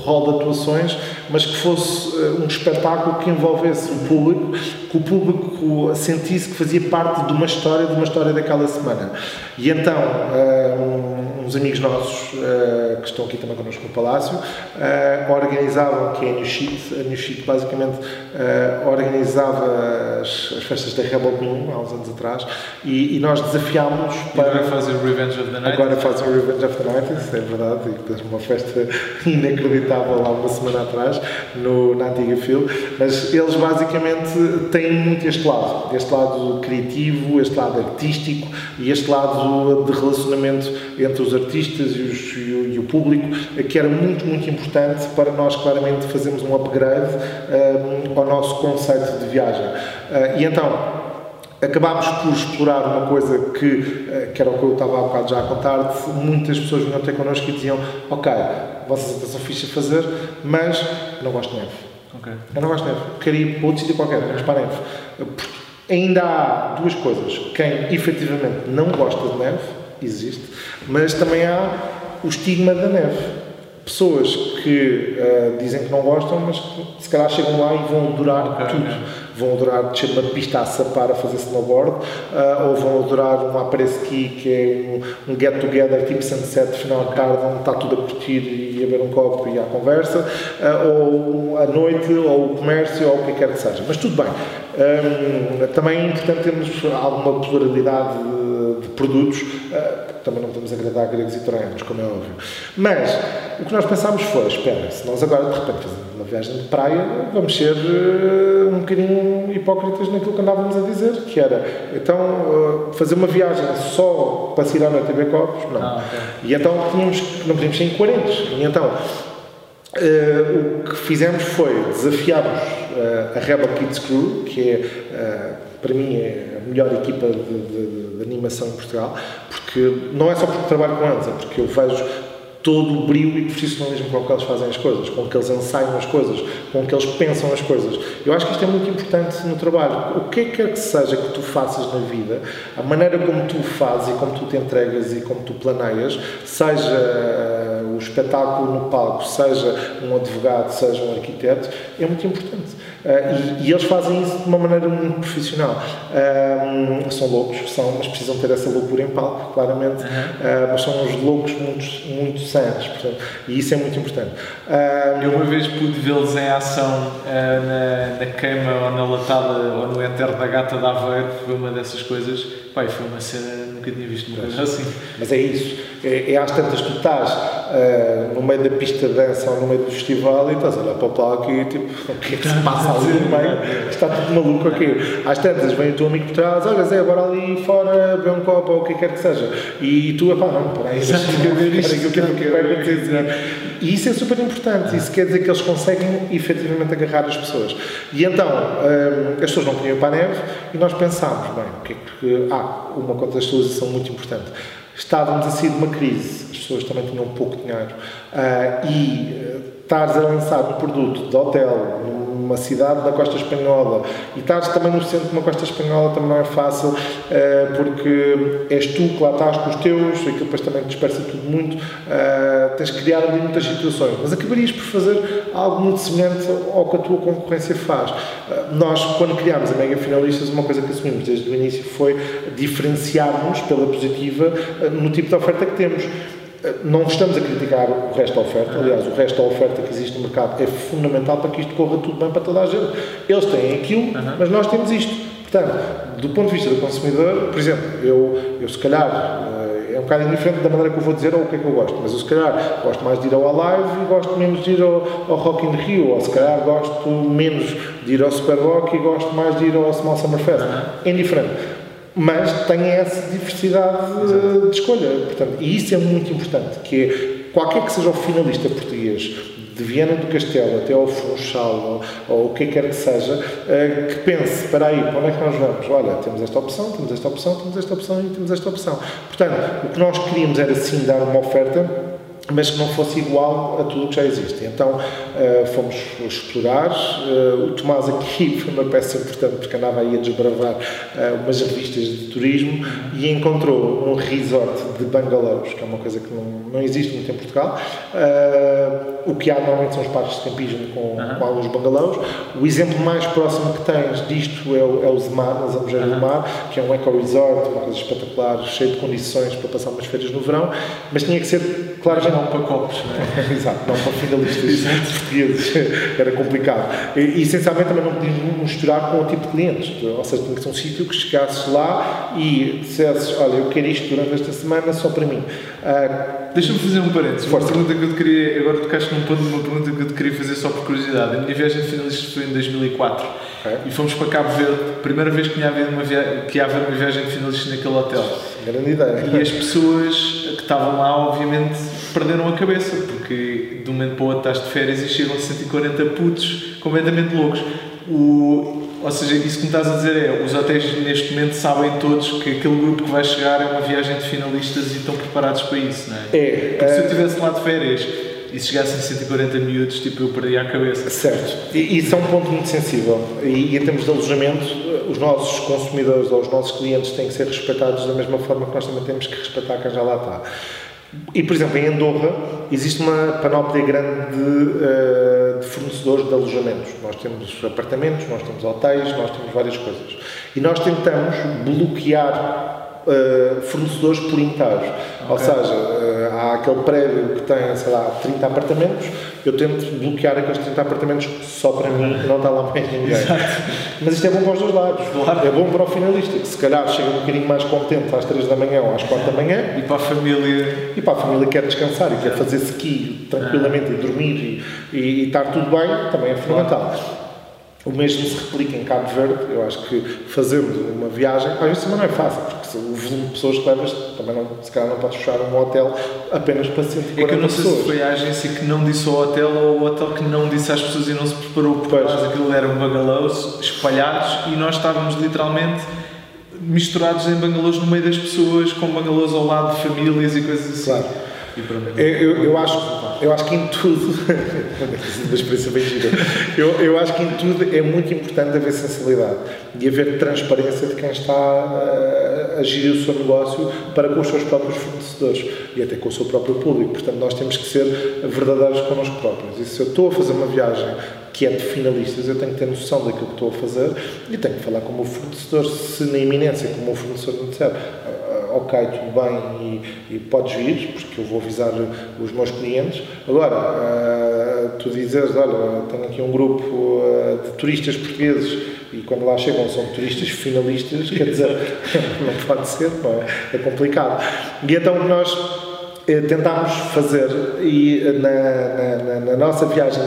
rol de atuações, mas que fosse uh, um espetáculo que envolvesse o público, que o público sentisse que fazia parte de uma história, de uma história daquela semana. E então, uh, uns amigos nossos uh, que estão aqui também connosco no Palácio uh, organizavam, que é a New Sheet, a New Sheet basicamente organizava as, as, festas da Rebel Moon há uns anos atrás e, e nós desafiámos para. agora fazem Revenge of the Night. Agora fazem Revenge of the Night, isso é verdade, e uma festa inacreditável há uma semana atrás no, na antiga Phil, mas eles basicamente têm muito este lado, este lado criativo, este lado artístico e este lado de relacionamento entre os artistas e, os, e, o, e, o, público, que era muito, muito importante para nós claramente fazermos um upgrade um, ao nosso conceito de viagem. Uh, e então, acabámos por explorar uma coisa que, uh, que era o que eu estava há bocado já a contar, muitas pessoas vinham até connosco e diziam, ok, vocês até são fixe a fazer, mas eu não gosto de neve. Okay. Eu não gosto de neve. Queria ir para outro sítio qualquer, mas para a neve. Ainda há duas coisas. Quem efetivamente não gosta de neve, existe, mas também há o estigma da neve. Pessoas que uh, dizem que não gostam, mas que se calhar chegam lá e vão adorar okay, tudo. Okay. Vão adorar descer uma pista a sapar a fazer snowboard, uh, ou vão adorar um après-ski que é um, um get-together tipo sunset final de tarde, onde está tudo a curtir e a beber um copo e à conversa, uh, ou a noite, ou o comércio, ou o que quer que seja. Mas tudo bem. Um, também é importante termos alguma pluralidade de, produtos, uh, também não podemos agradar gregos e troianos, como é óbvio. Mas o que nós pensámos foi: espera, se nós agora de repente fazemos uma viagem de praia, vamos ser uh, um bocadinho hipócritas naquilo que andávamos a dizer, que era então uh, fazer uma viagem só para se ir à noite e ver copos, não. Ah, okay. E então tínhamos, não podíamos ser incoerentes. E então Uh, o que fizemos foi desafiarmos uh, a Rebel Kids Crew, que é, uh, para mim, é a melhor equipa de, de, de, animação em Portugal, porque não é só porque trabalho com eles, é porque eu vejo todo o brilho e profissionalismo com que eles fazem as coisas, com que eles ensaiam as coisas, com que eles pensam as coisas. Eu acho que isto é muito importante no trabalho. O que é que quer que seja que tu faças na vida, a maneira como tu fazes e como tu te entregas e como tu planeias, seja o espetáculo no palco, seja um advogado, seja um arquiteto, é muito importante. Uh, e, e, eles fazem isso de uma maneira muito profissional. Uh, são loucos, são, mas precisam ter essa loucura em palco, claramente. Uhum. Uh, mas são uns loucos muito, muito sãos, portanto, e isso é muito importante. Eu uma vez pude vê-los em ação na, na queima ou na latada ou no enterro da gata da Aveiro, foi uma dessas coisas. Pai, foi uma cena, nunca tinha visto uma coisa assim. Mas é isso, é, é às tantas que tu estás no meio da pista de dança ou no meio do festival e estás a olhar para o palco e tipo, o que é que se passa? ali no meio, está tudo maluco aqui. Às tantas vem o teu amigo por trás, olha Zé, agora ali fora, bebe um copo ou o que quer que seja. E tu, pá, não, peraí, deixa-me ver isto, o que é que vai acontecer. E isso é super importante, isso quer dizer que eles conseguem efetivamente agarrar as pessoas. E então, hum, as pessoas não queriam ir para a neve e nós pensámos, bem, o que é que. Há ah, uma contextualização muito importante estávamos a sair de uma crise, as pessoas também tinham pouco dinheiro, uh, e uh, estares a lançar um produto de hotel numa cidade da costa espanhola e estares também no centro de uma costa espanhola também não é fácil uh, porque és tu que lá estás com os teus, aquilo depois também dispersa tudo muito, uh, tens que criar ali muitas situações, mas acabarias por fazer algo muito semelhante ao que a tua concorrência faz. Uh, nós, quando criámos a Mega Finalistas, uma coisa que assumimos desde o início foi diferenciarmos pela positiva no tipo de oferta que temos não estamos a criticar o resto da oferta, aliás, o resto da oferta que existe no mercado é fundamental para que isto corra tudo bem para toda a gente. Eles têm aquilo, mas nós temos isto. Portanto, do ponto de vista do consumidor, por exemplo, eu, eu se calhar, eh, é um bocado indiferente da maneira que eu vou dizer ou o que é que eu gosto, mas eu se calhar gosto mais de ir ao Alive e gosto menos de ir ao, ao Rock in Rio, ou se calhar gosto menos de ir ao Super Rock e gosto mais de ir ao Small Summer Fest. É indiferente mas tem essa diversidade de, de escolha. Portanto, e isso é muito importante, que é, qualquer que seja o finalista português, de Viana do Castelo até ao Funchal, ou, ou o que quer que seja, uh, que pense, para aí, para onde é que nós vamos? Olha, temos esta opção, temos esta opção, temos esta opção e temos esta opção. Portanto, o que nós queríamos era sim dar uma oferta mas que não fosse igual a tudo o que já existe. Então uh, fomos explorar. Uh, o Tomás aqui foi uma peça importante porque andava aí a desbravar uh, umas revistas de turismo e encontrou um resort de bungalows, que é uma coisa que não, não existe muito em Portugal. O que há normalmente são os parques de campismo com, uhum. com alguns bungalows. O exemplo mais próximo que tens disto é o, é o Zemar, nas Amojeiras uhum. do Mar, que é um eco-resort, uma coisa espetacular, cheio de condições para passar umas férias no verão, mas tinha que ser claramente não para copos, não é? Exato, não para finalistas portugueses. Era complicado. E, e, essencialmente, também não podias misturar com o tipo de clientes. Ou seja, tinha que ser um sítio que chegasses lá e dissesses: Olha, eu quero isto durante esta semana só para mim. Uh, Deixa-me fazer um parênteses. Uma pergunta que eu te queria. Agora tocaste num ponto de uma pergunta que eu te queria fazer só por curiosidade. A minha viagem de finalistas foi em 2004. Okay. E fomos para Cabo Verde, primeira vez que ia haver uma, via... que ia haver uma viagem de finalistas naquele hotel. Grande ideia. E as pessoas que estavam lá, obviamente, perderam a cabeça, porque de um momento para o outro estás de férias e chegam 140 putos completamente loucos. O, ou seja, isso que me estás a dizer é, os hotéis neste momento sabem todos que aquele grupo que vai chegar é uma viagem de finalistas e estão preparados para isso, não é? É. Porque se eu estivesse lá de férias e se chegassem 140 miúdos, tipo, eu perdia a cabeça. Certo. E isso é um ponto muito sensível. E, e, em termos de alojamento, os nossos consumidores ou os nossos clientes têm que ser respeitados da mesma forma que nós também temos que respeitar quem já lá está. E, por exemplo, em Andorra existe uma panóplia grande de, uh, de, fornecedores de alojamentos. Nós temos apartamentos, nós temos hotéis, nós temos várias coisas. E nós tentamos bloquear Uh, fornecedores por inteiro. Okay. Ou seja, há aquele prédio que tem, sei lá, 30 apartamentos, eu tento bloquear aqueles 30 apartamentos só para mim, não está lá mais ninguém. Exato. Mas isto é bom para os dois lados. Claro. É bom para o finalista, que se calhar chega um bocadinho mais contente às 3 da manhã ou às 4 da manhã. E para a família. E para a família que quer descansar e quer fazer ski tranquilamente e dormir e, e, e estar tudo bem, também é fundamental. Claro. O mesmo se replica em Cabo Verde. Eu acho que fazendo uma viagem, vezes também não é fácil, porque o volume de pessoas que levas também não, se calhar não podes fechar um hotel apenas para 140 É que eu não sei pessoas. se foi a agência que não disse ao hotel ou o hotel que não disse às pessoas e não se preparou, porque pois. nós aquilo eram bungalows espalhados e nós estávamos literalmente misturados em bungalows no meio das pessoas, com bungalows ao lado de famílias e coisas assim. Claro. Eu, eu, eu, acho, eu acho que em tudo, uma experiência bem gira, eu, eu acho que em tudo é muito importante haver sensibilidade e haver transparência de quem está a, a gerir o seu negócio para com os seus próprios fornecedores e até com o seu próprio público. Portanto, nós temos que ser verdadeiros connosco próprios. E se eu estou a fazer uma viagem que é de finalistas, eu tenho que ter noção daquilo que estou a fazer e tenho que falar com o meu fornecedor. Se na iminência, como o meu fornecedor me disser, ok, tudo bem e, e, podes vir, porque eu vou avisar os meus clientes. Agora, uh, tu dizes, olha, tenho aqui um grupo uh, de turistas portugueses e quando lá chegam são turistas finalistas, quer dizer, não pode ser, não é? é complicado. E então nós eh, tentámos fazer e na, na, na, nossa viagem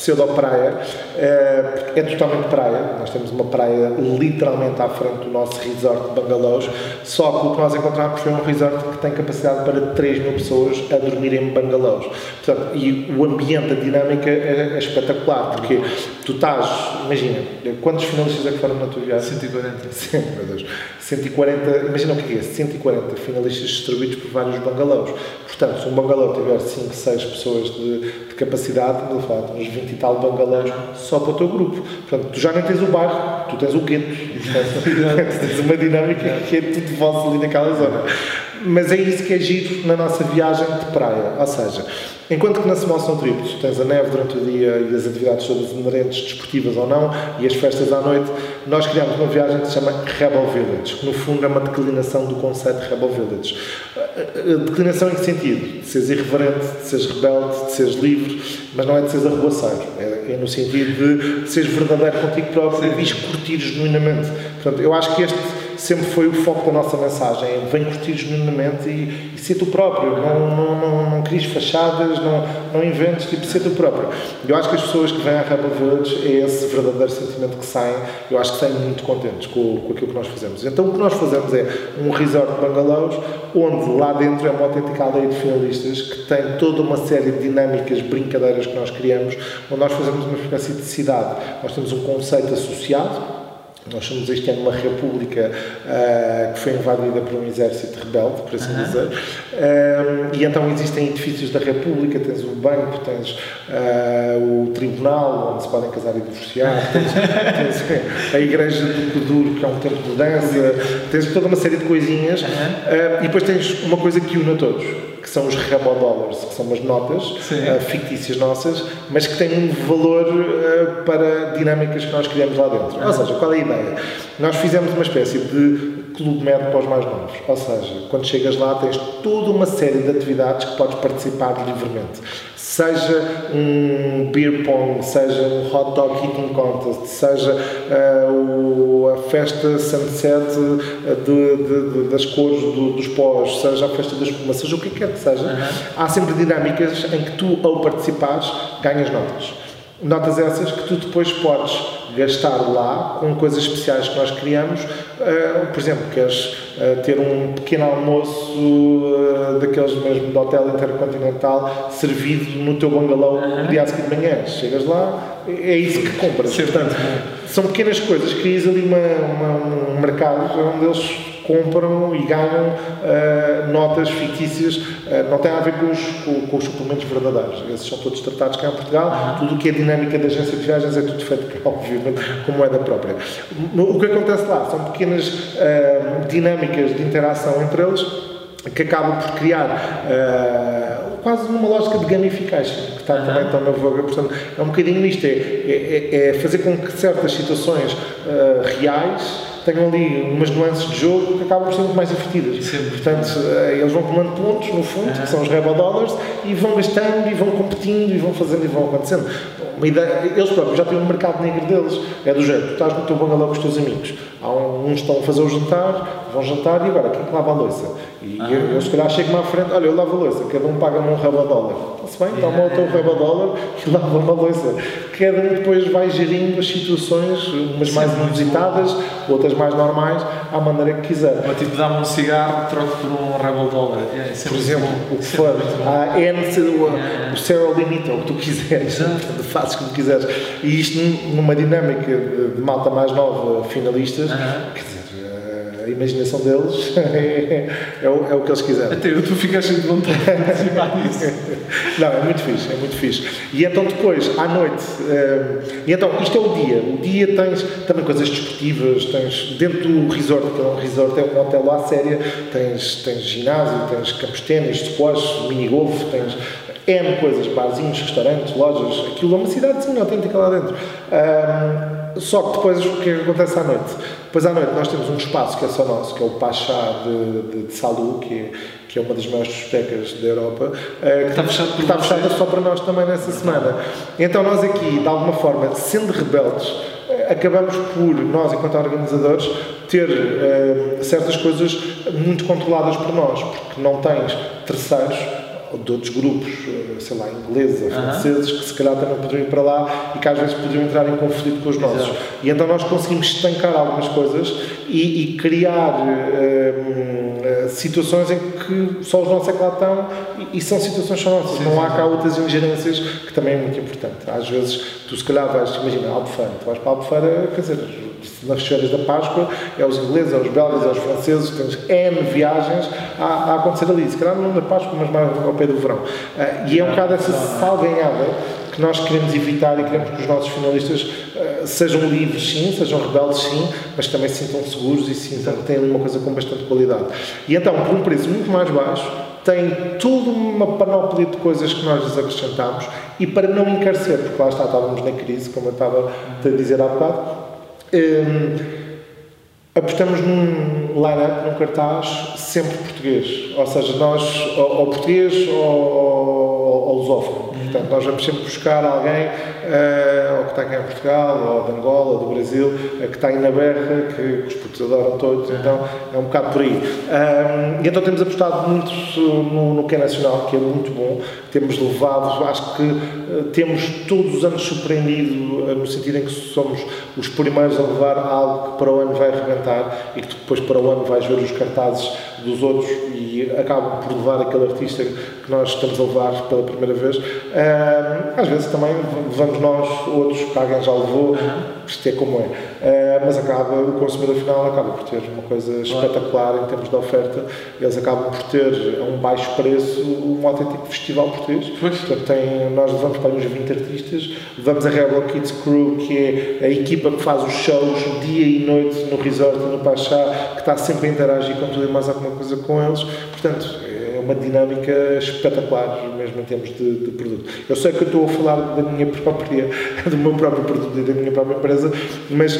pseudo-praia, é, é totalmente praia. Nós temos uma praia literalmente à frente do nosso resort de bungalows, só que o que nós encontramos foi um resort que tem capacidade para 3 mil pessoas a dormir em bungalows. Portanto, e o ambiente, a dinâmica é, é espetacular, porque tu estás, imagina, quantos finalistas é que foram na tua viagem? 140. Sim, meu Deus. 140, imagina o que é 140 finalistas distribuídos por vários bungalows. Portanto, se um bungalow tiver 5, 6 pessoas de, de capacidade, de fato, uns 20 e tal bungalows só para o teu grupo. Portanto, tu já nem tens o bairro, tu tens o gueto. Tens uma dinâmica que é tudo vosso ali naquela zona. Mas é isso que é giro na nossa viagem de praia. Ou seja, enquanto que na Small Snow Trip tu tens a neve durante o dia e as atividades todas inerentes, desportivas ou não, e as festas à noite, nós criamos uma viagem que se chama Rebel Village, que no fundo é uma declinação do conceito de Rebel Village. Declinação em que sentido? De seres irreverente, de seres rebelde, de seres livre, mas não é de seres arruaceiro. É, é no sentido de seres verdadeiro contigo próprio e vis curtir genuinamente. Portanto, eu acho que este sempre foi o foco da nossa mensagem. É vem curtir genuinamente e, e ser tu próprio. Não, não, não, não cries fachadas, não, não inventes, tipo, ser tu próprio. Eu acho que as pessoas que vêm à Rebel Village é esse verdadeiro sentimento que saem. Eu acho que saem muito contentes com, com aquilo que nós fazemos. Então o que nós fazemos é um resort de bungalows, onde lá dentro é uma autêntica aldeia de finalistas que tem toda uma série de dinâmicas, brincadeiras que nós criamos, onde nós fazemos uma espécie de cidade. Nós temos um conceito associado nós somos este ano uma república uh, que foi invadida por um exército rebelde, por assim dizer. Uh, e então existem edifícios da república, tens o banco, tens uh, o tribunal, onde se podem casar e divorciar, tens, tens a igreja do Kuduro, que é um templo de dança, tens toda uma série de coisinhas. e depois tens uma coisa que une a todos que são os Rebel Dollars, que são umas notas uh, fictícias nossas, mas que têm um valor uh, para dinâmicas que nós criamos lá dentro. Ou seja, qual é a ideia? Nós fizemos uma espécie de clube médio para os mais novos. Ou seja, quando chegas lá tens toda uma série de atividades que podes participar livremente seja um beer pong, seja um hot dog eating contest, seja uh, o, a festa sunset eh, de, de, de, das cores do, dos pós, seja a festa da espuma, seja o que quer que seja, uhum. há sempre dinâmicas em que tu, ao participares, ganhas notas. Notas essas que tu depois podes gastar lá com coisas especiais que nós criamos. Uh, por exemplo, queres uh, ter um pequeno almoço uh, daqueles mesmo do hotel intercontinental servido no teu bungalow no dia seguinte de manhã. Chegas lá, é isso que compras. Portanto, são pequenas coisas, crias ali uma, uma, um mercado onde eles compram e ganham uh, notas fictícias, uh, não tem a ver com os, com, com os, suplementos verdadeiros. Esses são todos tratados cá em Portugal. Tudo o que é dinâmica da agência de viagens é tudo feito, obviamente, com moeda própria. O que acontece lá são pequenas uh, dinâmicas de interação entre eles que acabam por criar quase numa lógica de gamification, que está uhum. também tão na voga. Portanto, é um bocadinho isto: é, é, é fazer com que certas situações uh, reais tenham ali umas nuances de jogo que acabam por ser muito mais divertidas. Sim. Portanto, eh, eles vão tomando pontos, no fundo, que são os Rebel Dollars, e vão gastando, e vão competindo, e vão fazendo, e vão acontecendo. Uma ideia, eles próprios já têm um mercado negro deles. É do jeito, tu estás no teu bangalô com os teus amigos. Há uns estão a fazer o jantar, vão jantar, e agora quem é que lava a louça? E ah. eu, eu, se calhar, chego-me à frente, olha, eu lavo a louça, cada um paga-me um Rebel Dólar. Está-se bem, toma o teu Rebel Dólar e lava uma louça. Cada um depois vai gerindo as situações, umas mais inusitadas, outras mais normais, à maneira que quiser. Ou tipo, dá-me um cigarro, troco por um Rebel Dollar. É, por exemplo, bom. o que for. Há N, o, Zero Limit, ou o que tu quiseres. Fazes como quiseres. E isto numa dinâmica de, de malta mais nova, finalistas, uh -huh. quer dizer, a imaginação deles é, o, é, o, que eles quiserem. Até eu, tu ficas cheio de vontade de participar nisso. Não, é muito fixe, é muito fixe. E então depois, à noite, um, e então isto é o dia. O dia tens também coisas desportivas, tens dentro do resort, que é um resort, é um hotel lá séria, tens, tens ginásio, tens campos de ténis, squash, mini-golf, tens N coisas, barzinhos, restaurantes, lojas, aquilo é uma cidadezinha autêntica lá dentro. Um, só que depois o que é que acontece à noite? Depois à noite nós temos um espaço que é só nosso, que é o Pachá de, de, de Salu, que é, que é uma das maiores discotecas da Europa, uh, que, está, fechado que está fechada só para nós também nessa semana. Então nós aqui, de alguma forma, sendo rebeldes, acabamos por, nós enquanto organizadores, ter uh, certas coisas muito controladas por nós, porque não tens terceiros de outros grupos, sei lá, ingleses ou franceses, que se calhar também poderiam ir para lá e que às vezes poderiam entrar em conflito com os nossos. Exato. E então nós conseguimos estancar algumas coisas e, e criar uh, situações em que só os nossos é que lá estão e, e são situações só nossas. Sim, não há cá outras ingerências que também é muito importante. Às vezes tu se calhar vais, imagina, Albufeira, tu vais para Albufeira, quer dizer, nas feiras da Páscoa, é os ingleses, é os belgas, é os franceses, tens N viagens a, a acontecer ali. Se calhar não na Páscoa, mas mais ao pé do verão. Uh, e é um bocado essa salganhada que nós queremos evitar e queremos que os nossos finalistas uh, sejam livres, sim, sejam rebeldes, sim, mas também se sintam seguros e sintam que têm uma coisa com bastante qualidade. E então, por um preço muito mais baixo, tem toda uma panóplia de coisas que nós lhes acrescentamos e para não encarecer, porque lá está, estávamos na crise, como eu estava a dizer há bocado, um, apostamos num line-up, num cartaz sempre português. Ou seja, nós, ou, ou português ou, ou, ou lusófono. Portanto, nós vamos sempre buscar alguém, uh, ou que está aqui em Portugal, ou de Angola, ou do Brasil, uh, que está aí na berra, que, que os portugueses adoram todos, então é um bocado por aí. Um, e então temos apostado muito no, no que é nacional, que é muito bom. Temos levado, acho que uh, temos todos os anos surpreendido, no sentido em que somos os primeiros a levar algo que para o ano vai arrebentar e que depois para o ano vais ver os cartazes dos outros e acabam por levar aquele artista que nós estamos a levar pela primeira vez. às vezes também levamos nós, outros que alguém já levou, isto é como é. mas acaba, o consumidor final acaba por ter uma coisa espetacular em termos de oferta. Eles acabam por ter a um baixo preço um autêntico festival português. Portanto, tem, nós levamos para uns 20 artistas, levamos a Rebel Kids Crew, que é a equipa que faz os shows dia e noite no resort no Pachá, que está sempre a interagir com tudo e mais alguma coisa com eles. Portanto, uma dinâmica espetacular, mesmo em termos de, de, produto. Eu sei que eu estou a falar da minha própria, do meu próprio produto e da minha própria empresa, mas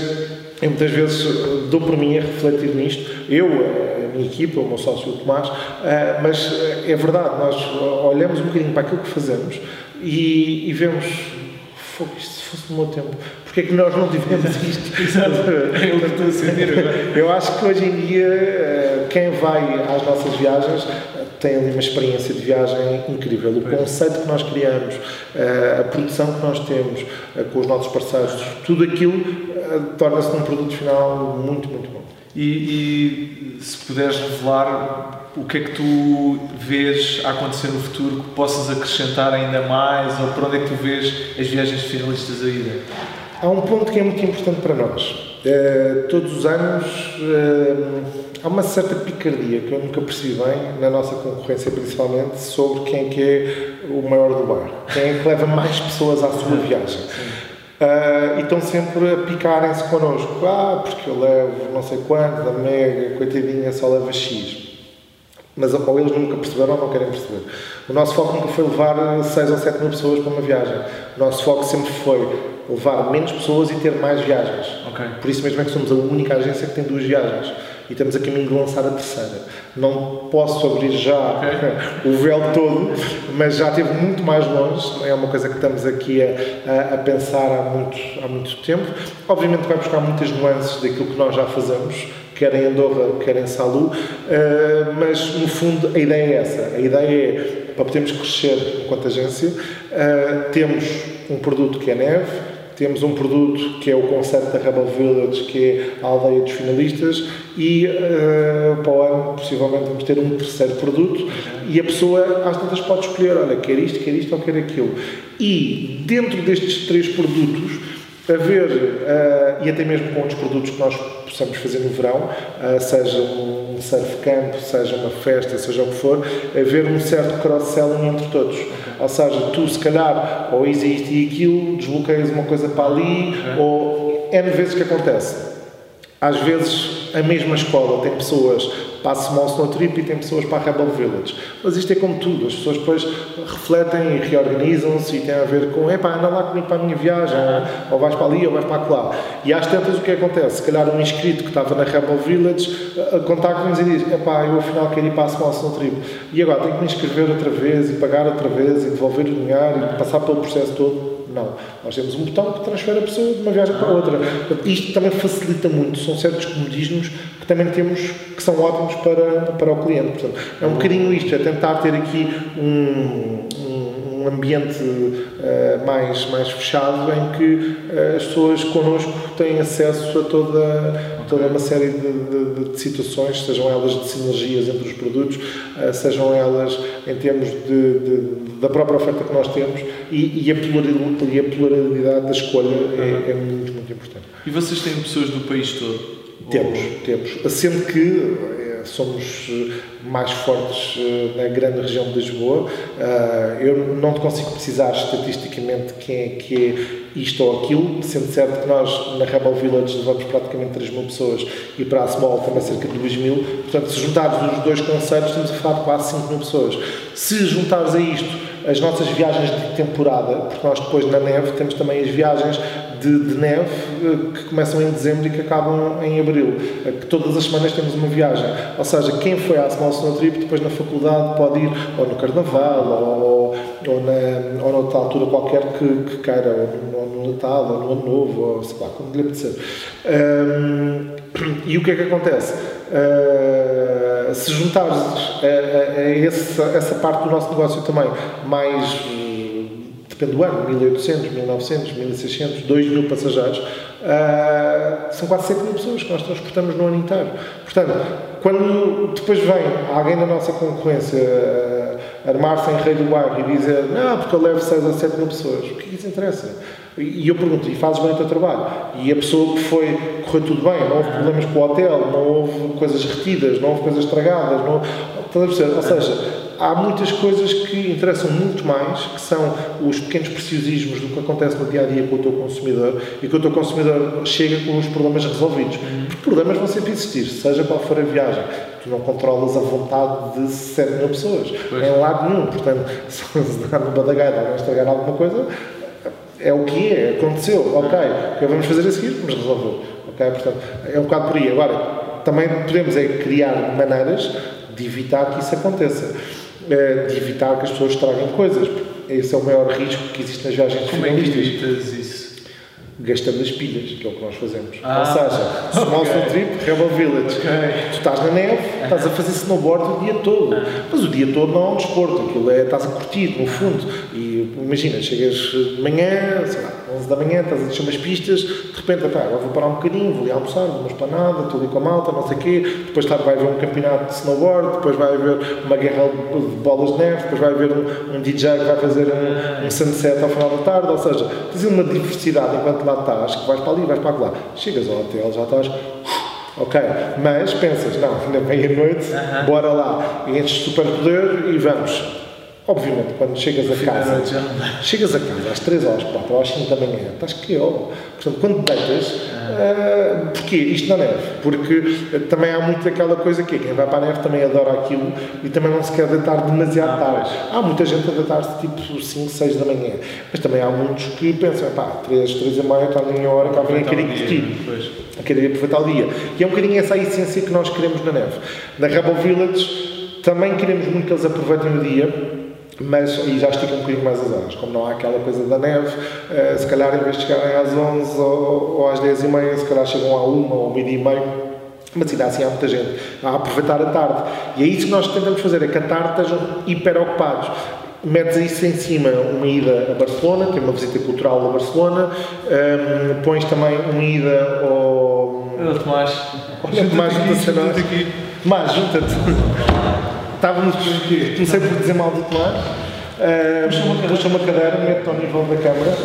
eu muitas vezes dou por mim a refletir nisto. Eu, a minha equipa, o meu sócio, o Tomás, eh, mas é verdade, nós olhamos um bocadinho para aquilo que fazemos e, e vemos, isto se fosse no meu tempo, porque é que nós não tivemos isto? Exato, é o que estou a sentir Eu acho que hoje em dia, eh, quem vai às nossas viagens tem ali uma experiência de viagem incrível. O conceito que nós criamos, eh, a produção que nós temos eh, com os nossos parceiros, tudo aquilo torna-se num produto final muito, muito bom. E, e, se puderes revelar o que é que tu vês a acontecer no futuro que possas acrescentar ainda mais ou para onde é que tu vês as viagens finalistas a irem? Há um ponto que é muito importante para nós. Uh, todos os anos uh, há uma certa picardia que eu nunca percebi bem na nossa concorrência, principalmente sobre quem é que é o maior do bar, quem é que leva mais pessoas à sua viagem. Uh, e estão sempre a picarem-se connosco. Ah, porque eu levo não sei quanto, da mega, coitadinha, só leva X. Mas ou eles nunca perceberam ou não querem perceber. O nosso foco nunca foi levar 6 ou 7 mil pessoas para uma viagem. O nosso foco sempre foi levar menos pessoas e ter mais viagens. Okay. Por isso mesmo é que somos a única agência que tem duas viagens. E estamos a caminho de lançar a terceira. Não posso abrir já okay. o véu todo, mas já esteve muito mais longe. É uma coisa que estamos aqui a, a, pensar há muito, há muito tempo. Obviamente vai buscar muitas nuances daquilo que nós já fazemos, quer em Andorra, quer em Salu, uh, mas no fundo a ideia é essa. A ideia é, para podermos crescer enquanto agência, uh, temos um produto que é neve, temos um produto que é o conceito da Rebel Village, que é a aldeia dos finalistas, e uh, para o ano possivelmente vamos ter um terceiro produto e a pessoa às tantas pode escolher, olha, quer isto, quer isto ou quer aquilo. E dentro destes três produtos, haver, uh, e até mesmo com outros produtos que nós possamos fazer no verão, uh, seja um surf camp, seja uma festa, seja o que for, haver um certo cross-selling entre todos. Ou seja, tu se calhar ou existe e aquilo, desbloqueias uma coisa para ali, ou N vezes que acontece. Às vezes a mesma escola tem pessoas Small Snow Trip e tem pessoas para a Rebel Village. Mas isto é como tudo, as pessoas depois refletem e reorganizam-se e tem a ver com, epá, anda lá comigo para a minha viagem, ou vais para ali ou vais para lá. E às tantas o que acontece? Se calhar um inscrito que estava na Rebel Village eh, contacta-nos e diz, epá, eu afinal quero ir para a Snow Trip. E agora tenho que me inscrever outra vez e pagar outra vez e devolver o dinheiro e passar pelo processo todo. Não. Nós temos um botão que transfere a pessoa de uma viagem para outra. Isto também facilita muito. São certos comodismos que também temos que são ótimos para, para o cliente. Portanto, é um bocadinho isto, é tentar ter aqui um, um, ambiente uh, mais, mais fechado em que uh, as pessoas connosco têm acesso a toda, toda uma série de, de, de situações, sejam elas de sinergias entre os produtos, uh, sejam elas em termos de, de, da própria oferta que nós temos e, e, a, pluralidade, e a pluralidade da escolha é, é muito, muito importante. E vocês têm pessoas do país todo? Temos, Ou... temos. Sendo que somos eh, mais fortes eh, na grande região de Lisboa. Eh, eu não te consigo precisar estatisticamente quem é que é isto ou aquilo, sendo certo que nós na Rebel Village levamos praticamente 3 mil pessoas e para a Small também cerca de 2 mil. Portanto, se juntarmos os dois conceitos, estamos a falar de quase 5 mil pessoas. Se juntares a isto as nossas viagens de temporada, porque nós depois na neve temos também as viagens de, de, neve eh, que começam em dezembro e que acabam em abril. Eh, que todas as semanas temos uma viagem. Ou seja, quem foi à Small Snow Trip depois na faculdade pode ir ou no Carnaval ou, ou, na, ou noutra altura qualquer que, que queira, ou no, no, Natal ou no Ano Novo, ou sei lá, como lhe apetecer. Um, e o que é que acontece? Uh, se juntares a, a, a essa, essa parte do nosso negócio também mais depende do ano, 1800, 1900, 1600, 2000 passageiros, uh, são quase 7 mil pessoas que nós transportamos no ano inteiro. Portanto, quando depois vem alguém da nossa concorrência uh, armar-se em rei do bairro e dizer não, porque eu levo 6 a 7 mil pessoas, o que é que isso interessa? E eu pergunto, e fazes bem o teu trabalho? E a pessoa que foi, correu tudo bem, não houve problemas com o hotel, não houve coisas retidas, não houve coisas estragadas, não, Ou seja, há muitas coisas que interessam muito mais, que são os pequenos preciosismos do que acontece no dia a dia com o teu consumidor e que o teu consumidor chega com os problemas resolvidos. Porque problemas vão sempre existir, seja qual for a viagem. Tu não controlas a vontade de 7 mil pessoas, pois. em lado nenhum. Portanto, se dar no badagaio alguém estragar alguma coisa, é o que é, aconteceu, ok, o que vamos fazer a seguir? Vamos resolver. Ok, portanto, é um bocado por aí. Agora, também podemos é criar maneiras de evitar que isso aconteça. Eh, de evitar que as pessoas estraguem coisas. Esse é o maior risco que existe nas viagens Como é que evitas isso? Gastando as pilhas, que é o que nós fazemos. Ah, Ou seja, Small okay. Trip, Rebel Village. Okay. Tu estás na neve, estás a fazer snowboard o dia todo. Mas o dia todo não é um desporto, aquilo é, estás a curtir, no fundo. E imagina, chegas de manhã, sei lá, 11 da manhã, estás a deixar umas pistas, de repente, pá, agora vou parar um bocadinho, vou ali almoçar, vou uma esplanada, estou ali com a malta, não sei o quê, depois tá, vai haver um campeonato de snowboard, depois vai haver uma guerra de bolas de neve, depois vai haver um, um DJ que vai fazer um, um, sunset ao final da tarde, ou seja, tens uma diversidade enquanto lá estás, que vais para ali, vais para lá. Chegas ao hotel, já estás... Ok, mas pensas, não, ainda bem à noite, uh -huh. bora lá, enches super poder e vamos Obviamente, quando chegas a casa, chegas a casa às 3 horas, 4 ou às 5 da manhã, estás que eu. Portanto, quando deitas, uh, porquê? Isto na neve. Porque uh, também há muito aquela coisa que quem vai para a neve também adora aquilo e também não se quer deitar demasiado ah, tarde. Pois. Há muita gente a deitar-se tipo 5, 6 da manhã. Mas também há muitos que pensam, pá, 3, 3 e meia, está a minha hora, cá vem a querer curtir. A querer aproveitar o dia. E é um bocadinho essa a essência que nós queremos na neve. Na Rebel Village também queremos muito que eles aproveitem o dia mas aí já estica um bocadinho mais as horas. Como não há aquela coisa da neve, uh, se calhar em vez de chegarem às 11 ou, ou às 10 e meia, se calhar chegam à 1 ou meio-dia e meio. Mas ainda assim há muita gente a aproveitar a tarde. E é isso que nós tentamos fazer, é que a tarde estejam hiper ocupados. Metes isso em cima uma ida a Barcelona, tem uma visita cultural a Barcelona, um, ehm, pões também uma ida ao. Olha, Tomás. Olha, Tomás, junta-te. Tomás, junta-te. Estávamos, comecei por dizer mal do Tomás. Uh, puxa, uma puxa uma cadeira, mete ao nível da câmara.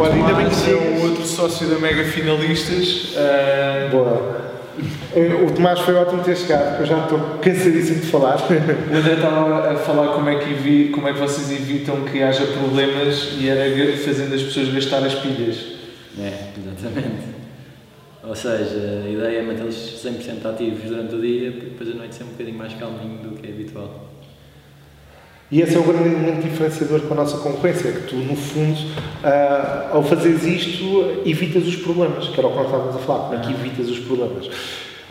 Olha, ainda bem que é o outro sócio da Mega Finalistas. Uh... Boa. O Tomás foi ótimo ter chegado, porque eu já estou cansadíssimo de falar. O André estava a falar como é, que evi, como é que vocês evitam que haja problemas e era fazendo as pessoas gastar as pilhas. É, exatamente. Ou seja, a ideia é mantê-los 100% ativos durante o dia, para depois a noite ser um bocadinho mais calminho do que é habitual. E esse é o grande elemento diferenciador com a nossa concorrência, é que tu, no fundo, uh, ao fazeres isto, evitas os problemas, que era o que nós estávamos a falar, como é que evitas os problemas.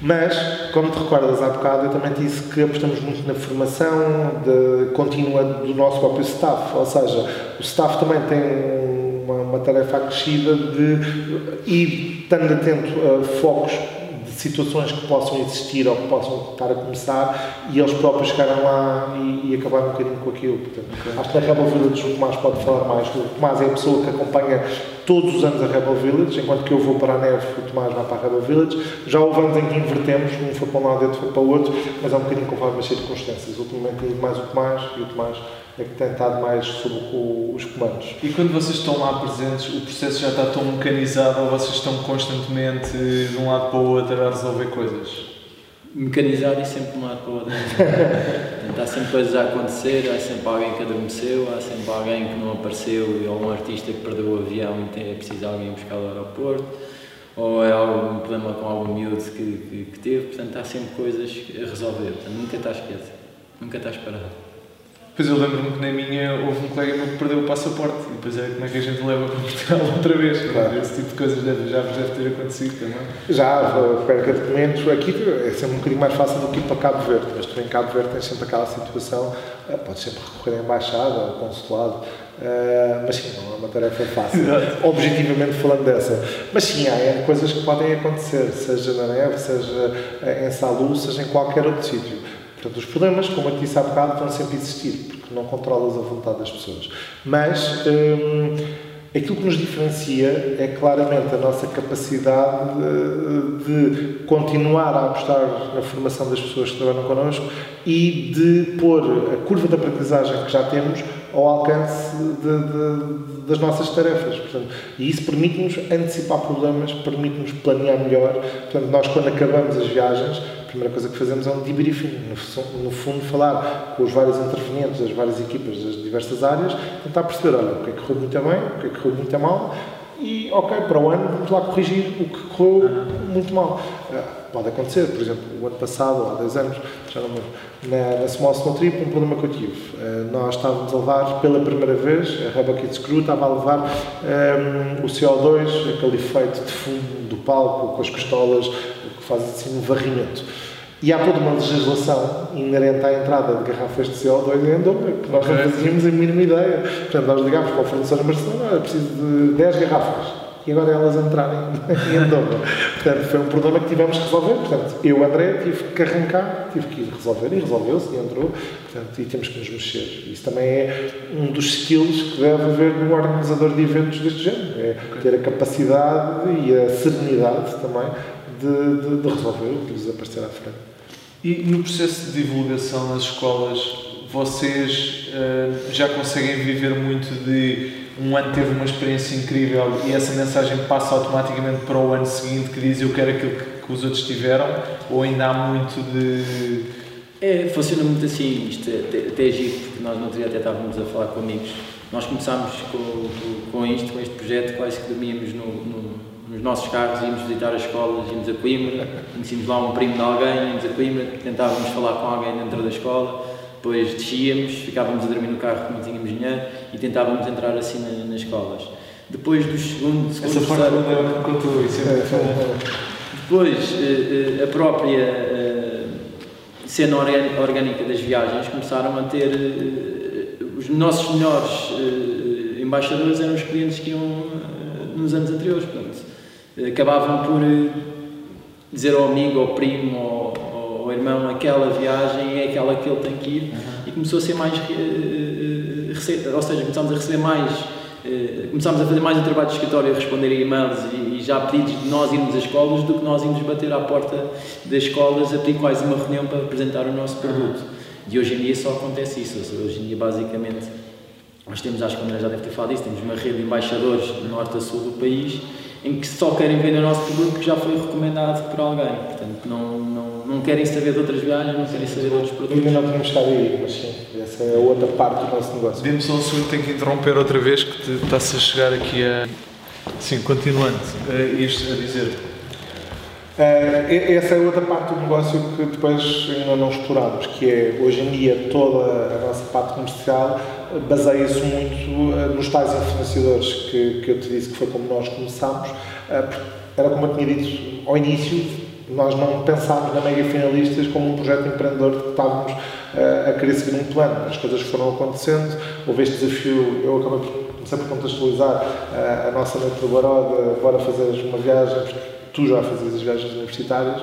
Mas, como te recordas há bocado, eu também disse que apostamos muito na formação de, contínua do nosso próprio staff, ou seja, o staff também tem uma, uma tarefa acrescida de ir estando atento a focos de situações que possam existir ou que possam estar a começar e eles próprios chegaram lá e, e acabaram um bocadinho com aquilo. Portanto, okay. Acho que na Rebel Village o Tomás pode falar mais. O Tomás é a pessoa que acompanha todos os anos a Rebel Village, enquanto que eu vou para a neve, o Tomás vai para a Rebel Village. Já houve anos em que invertemos, um foi para um lado, outro foi para o outro, mas é um bocadinho conforme as circunstâncias. Ultimamente mais o Tomás e o Tomás é que tem estado mais sob os comandos. E quando vocês estão lá presentes, o processo já está tão mecanizado ou vocês estão constantemente de um lado para o outro a resolver coisas? Mecanizado e sempre de um lado para o outro. há sempre coisas a acontecer, há sempre alguém que adormeceu, há sempre alguém que não apareceu, ou um artista que perdeu o avião e tem, é preciso alguém buscar ao aeroporto, ou é algum problema com algum miúdo que, que, que teve, portanto há sempre coisas a resolver, portanto nunca estás quieto, nunca estás parado. Pois eu lembro-me que na minha houve um colega meu que perdeu o passaporte e depois é como é que a gente leva para Portugal outra vez. Claro. Esse tipo de coisas deve, já vos deve ter acontecido também. Já, perca de documentos. Aqui é sempre um bocadinho mais fácil do que ir para Cabo Verde, mas tu em Cabo Verde tens sempre aquela situação, eh, podes sempre recorrer à embaixada, ao consulado, uh, mas sim, não é uma tarefa fácil. Objetivamente falando dessa. Mas sim, há coisas que podem acontecer, seja na neve, seja em Salu, seja em qualquer outro sítio. Portanto, os problemas, como eu disse há bocado, vão sempre existir, porque não controlas a vontade das pessoas. Mas hum, aquilo que nos diferencia é claramente a nossa capacidade de, de, continuar a apostar na formação das pessoas que trabalham connosco e de pôr a curva de aprendizagem que já temos ao alcance de, de, das nossas tarefas. Portanto, e isso permite-nos antecipar problemas, permite-nos planear melhor. Portanto, nós, quando acabamos as viagens, primeira coisa que fazemos é um debriefing, no, fundo falar com os vários intervenientes das várias equipas das diversas áreas, tentar perceber, olha, o que é que correu muito bem, o que é que correu muito mal e, ok, para o ano vamos lá corrigir o que correu muito mal. Ah, pode acontecer, por exemplo, o ano passado, há 10 anos, já não na, na Small Small Trip, um problema que eu tive. Uh, nós estávamos a levar, pela primeira vez, a Rebel Kids Crew estava a levar um, o CO2, aquele efeito de fundo do palco, com as costolas, que faz assim um varrimento. E há toda uma legislação inerente à entrada de garrafas de CO2 em Andorra, que nós não fazíamos a mínima ideia. Portanto, nós ligámos para o fornecedor de Barcelona, era preciso de 10 garrafas. E agora elas entrarem em Andorra. Portanto, foi um problema que tivemos que resolver. Portanto, eu, André, tive que arrancar, tive que ir resolver e resolveu-se e entrou. Portanto, e temos que nos mexer. Isso também é um dos skills que deve haver no organizador de eventos deste género. É ter a capacidade e a serenidade também de, de, de resolver o que lhes aparecer à frente. E no processo de divulgação nas escolas, vocês uh, já conseguem viver muito de um ano teve uma experiência incrível e essa mensagem passa automaticamente para o ano seguinte que diz eu quero aquilo que, que os outros tiveram? Ou ainda há muito de. É, funciona muito assim, isto é, até é giro, porque nós no outro dia até estávamos a falar com amigos. Nós começámos com, com isto, com este projeto, quase que dormíamos no, no nos nossos carros, íamos visitar as escolas, íamos a Coimbra, conhecíamos lá um primo de alguém, íamos a Coimbra, tentávamos falar com alguém dentro da escola, depois descíamos, ficávamos a dormir no carro porque não tínhamos dinheiro e tentávamos entrar assim na, nas escolas. Depois dos segundos, segundo Essa parte não é contou isso é Depois, eh, eh, a própria eh, cena orgânica das viagens começaram a ter. Os nossos melhores embaixadores eram os clientes que iam nos anos anteriores. Portanto, acabavam por eh, dizer ao amigo, ao primo, ao, ao irmão, aquela viagem é aquela que ele tem que ir, uhum. e começou a ser mais. Uh, receita, ou seja, começámos a receber mais. Uh, começámos a fazer mais o trabalho de escritório, a responder e-mails e, e, já pedidos de nós irmos às escolas do que nós irmos bater à porta das escolas a pedir quase uma reunião para apresentar o nosso produto. Uhum. E hoje em dia só acontece isso. Hoje em dia, basicamente, nós temos, acho que a André já deve ter falado isso, temos uma rede de embaixadores do norte a sul do país em que só querem vender o nosso produto que já foi recomendado por alguém. Portanto, não, não, não querem saber de outras viagens, não querem saber de outros produtos. Ainda não tínhamos estado aí, mas sim, essa é a outra parte do nosso negócio. Dê-me só um segundo, tenho que interromper outra vez, que está-se a chegar aqui a. Sim, continuando, uh, isto a dizer. Uh, essa é outra parte do negócio que depois ainda não exploramos, que é hoje em dia toda a nossa parte comercial baseia-se muito uh, nos tais influenciadores que, que eu te disse que foi como nós começámos. Uh, era como eu tinha dito ao início, nós não pensámos na Mega Finalistas como um projeto empreendedor que estávamos uh, a querer seguir um plano. As coisas foram acontecendo, houve este desafio, eu acabei por, comecei por contextualizar a nossa noite do Baroda, bora fazer uma viagem, tu já fazias as viagens universitárias,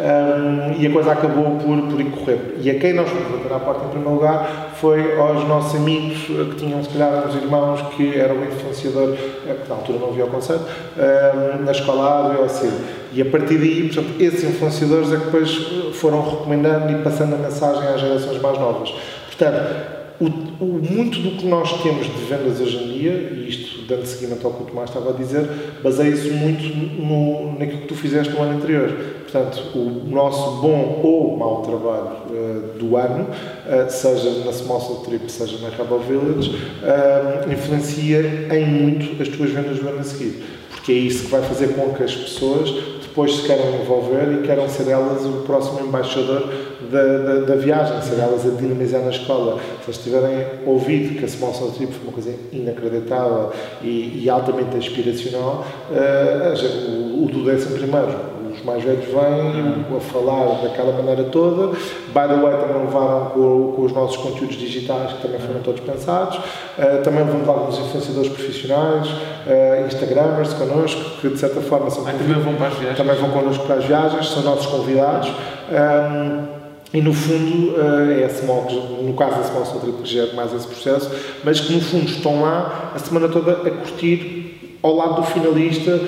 um, e a coisa acabou por, por ir correr. E a quem nós fomos bater à porta em primeiro lugar foi aos nossos amigos que tinham, se calhar, uns irmãos que eram o influenciador, eh, que na altura não havia o conceito, um, na escola A do IOC. E a partir daí, portanto, esses influenciadores é que depois foram recomendando e passando a mensagem às gerações mais novas. Portanto, o, o, muito do que nós temos de vendas hoje em dia, e isto dando seguimento ao que o Tomás estava a dizer, baseia-se muito no, naquilo que tu fizeste no ano anterior. Portanto, o nosso bom ou mau trabalho uh, do ano, uh, seja na Small Trip, seja na Rebel Village, uh, influencia em muito as tuas vendas do ano a seguir. Porque é isso que vai fazer com que as pessoas depois se queiram envolver e queiram ser elas o próximo embaixador da, da, da, viagem, ser elas a dinamizar na escola. Se eles tiverem ouvido que a Small Soul Trip foi uma coisa inacreditável e, e altamente inspiracional, uh, o, o do décimo primeiro os mais velhos vêm a falar daquela maneira toda. By the way, também levaram com, com os nossos conteúdos digitais, que também foram todos pensados. Uh, também levamos alguns influenciadores profissionais, uh, Instagramers connosco, que de certa forma são. Ah, também vão para as viagens. Também vão connosco para as viagens, são nossos convidados. Um, e no fundo é a Small, no caso da Small Soul que gera mais esse processo, mas que no fundo estão lá a semana toda a curtir ao lado do finalista,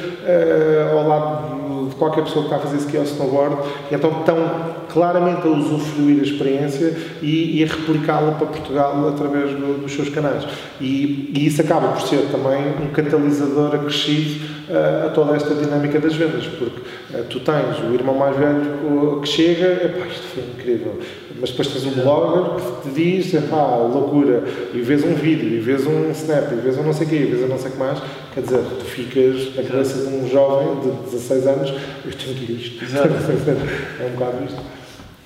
ao lado qualquer pessoa que está a fazer ski ou snowboard, então estão claramente a usufruir a experiência e, e a replicá-la para Portugal através do, dos seus canais. E, e, isso acaba por ser também um catalisador acrescido uh, a toda esta dinâmica das vendas, porque uh, tu tens o irmão mais velho que chega, epá, isto foi incrível, mas depois tens um blogger que te diz, epá, loucura, e vês um vídeo, e vês um snap, e vês um não sei o quê, e vês um não sei o que mais, quer dizer, tu ficas na cabeça de um jovem de 16 anos, eu tenho que ir isto. é um bocado isto.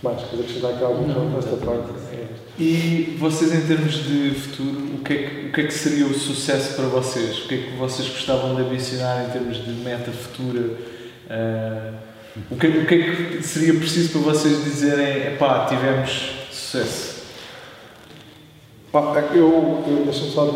Mais, queres acrescentar aqui alguma coisa nesta parte? E vocês, em termos de futuro, o que, é que, o que é que seria o sucesso para vocês? O que é que vocês gostavam de ambicionar em termos de meta futura? Uh, o, que, o que é que seria preciso para vocês dizerem, epá, tivemos sucesso? É eu, eu deixa-me só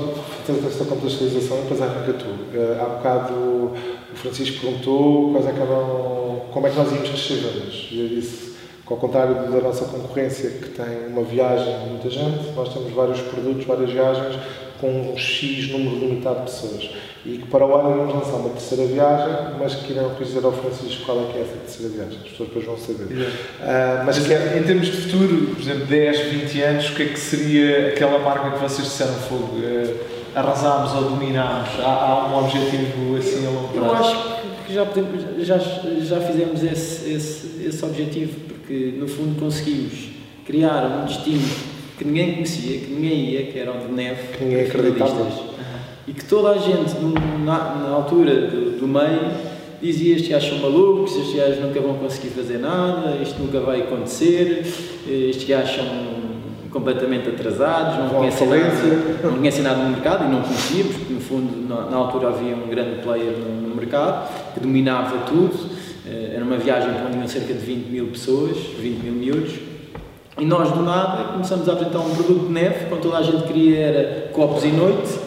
fazer esta contextualização e depois arranca tu. Uh, há bocado o Francisco perguntou quais é que eram, como é que nós íamos crescer vendas. E eu disse, ao contrário da nossa concorrência, que tem uma viagem de muita gente, nós temos vários produtos, várias viagens, com um X número limitado de pessoas. E que para o ano vamos lançar uma terceira viagem, mas que irão dizer ao Francisco qual é que é essa terceira viagem. As pessoas depois vão saber. Uh, mas, mas que é... em termos de futuro, por exemplo, 10, 20 anos, o que é que seria aquela marca que vocês disseram fogo? Uh, arrasámos ou dominámos? Há, há, um objetivo assim a longo prazo? Eu acho que já, podemos, já, já fizemos esse, esse, esse objetivo que no fundo conseguimos criar um destino que ninguém conhecia, que ninguém ia, que era o de neve, que ninguém acreditava. E que toda a gente, na, na altura do, do, meio, dizia: Estes gajos são malucos, estes gajos nunca vão conseguir fazer nada, isto nunca vai acontecer, estes gajos são completamente atrasados, não conhecem, nada, não conhecem nada no mercado e não conhecíamos, porque no fundo, na, na altura, havia um grande player no, no mercado que dominava tudo. Eh, era uma viagem onde iam cerca de 20 mil pessoas, 20 mil miúdos, e nós do nada começamos a apresentar um produto de neve, quando toda a gente queria era copos e noite,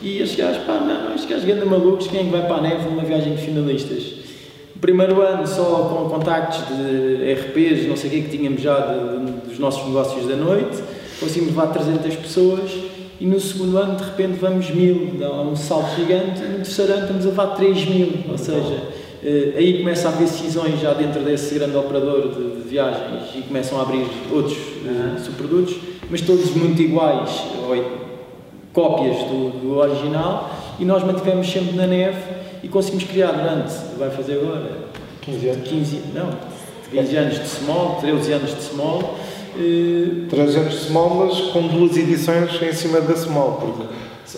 e estes gajos, pá, não, estes gajos grandes malucos, quem é que vai para a neve numa viagem de finalistas? Primeiro ano só com contactos de RPs, não sei o que, que tínhamos já de, de, dos nossos negócios da noite, conseguimos levar 300 pessoas, e no segundo ano de repente vamos mil, dá um salto gigante, e no terceiro ano estamos a levar 3 mil, ou seja Uh, aí começa a haver decisões já dentro desse grande operador de, de viagens. E começam a abrir outros uh, subprodutos, mas todos muito iguais, ou, cópias do, do, original, e nós mantivemos sempre na neve e conseguimos criar durante, vai fazer agora? 15 anos. 15, não, 15 anos de small, 13 anos de small. Uh, 13 anos de small, mas com duas edições em cima da small, porque,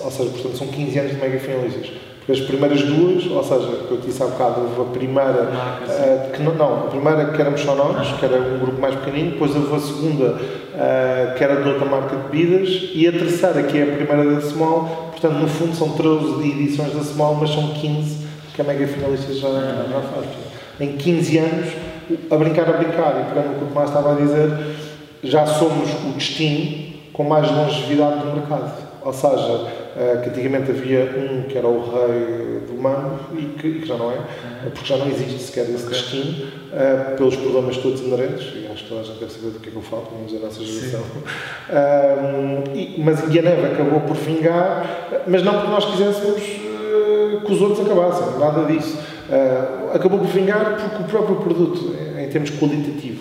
ou seja, portanto são 15 anos de mega finalistas as primeiras duas, ou seja, que eu disse há bocado, houve a primeira, uh, que não, não, a primeira que éramos só nós, que era um grupo mais pequenino, depois houve a segunda, uh, que era de outra marca de bebidas, e a terceira, que é a primeira da Small, portanto, no fundo são 13 edições da Small, mas são 15 que a Mega Finalista já, já faz. Em 15 anos, a brincar, a brincar, e pegando o que o Tomás estava a dizer, já somos o destino com mais longevidade do mercado. Ou seja, que antigamente havia um que era o rei do mango e que, que já não é, porque já não existe sequer esse okay. destino, uh, pelos problemas todos inerentes, e acho que toda a gente deve saber do que é que eu falo, pelo menos a nossa geração. e, mas a neve acabou por vingar, mas não porque nós quiséssemos que os outros acabassem, nada disso. acabou por vingar porque o próprio produto, em termos qualitativos,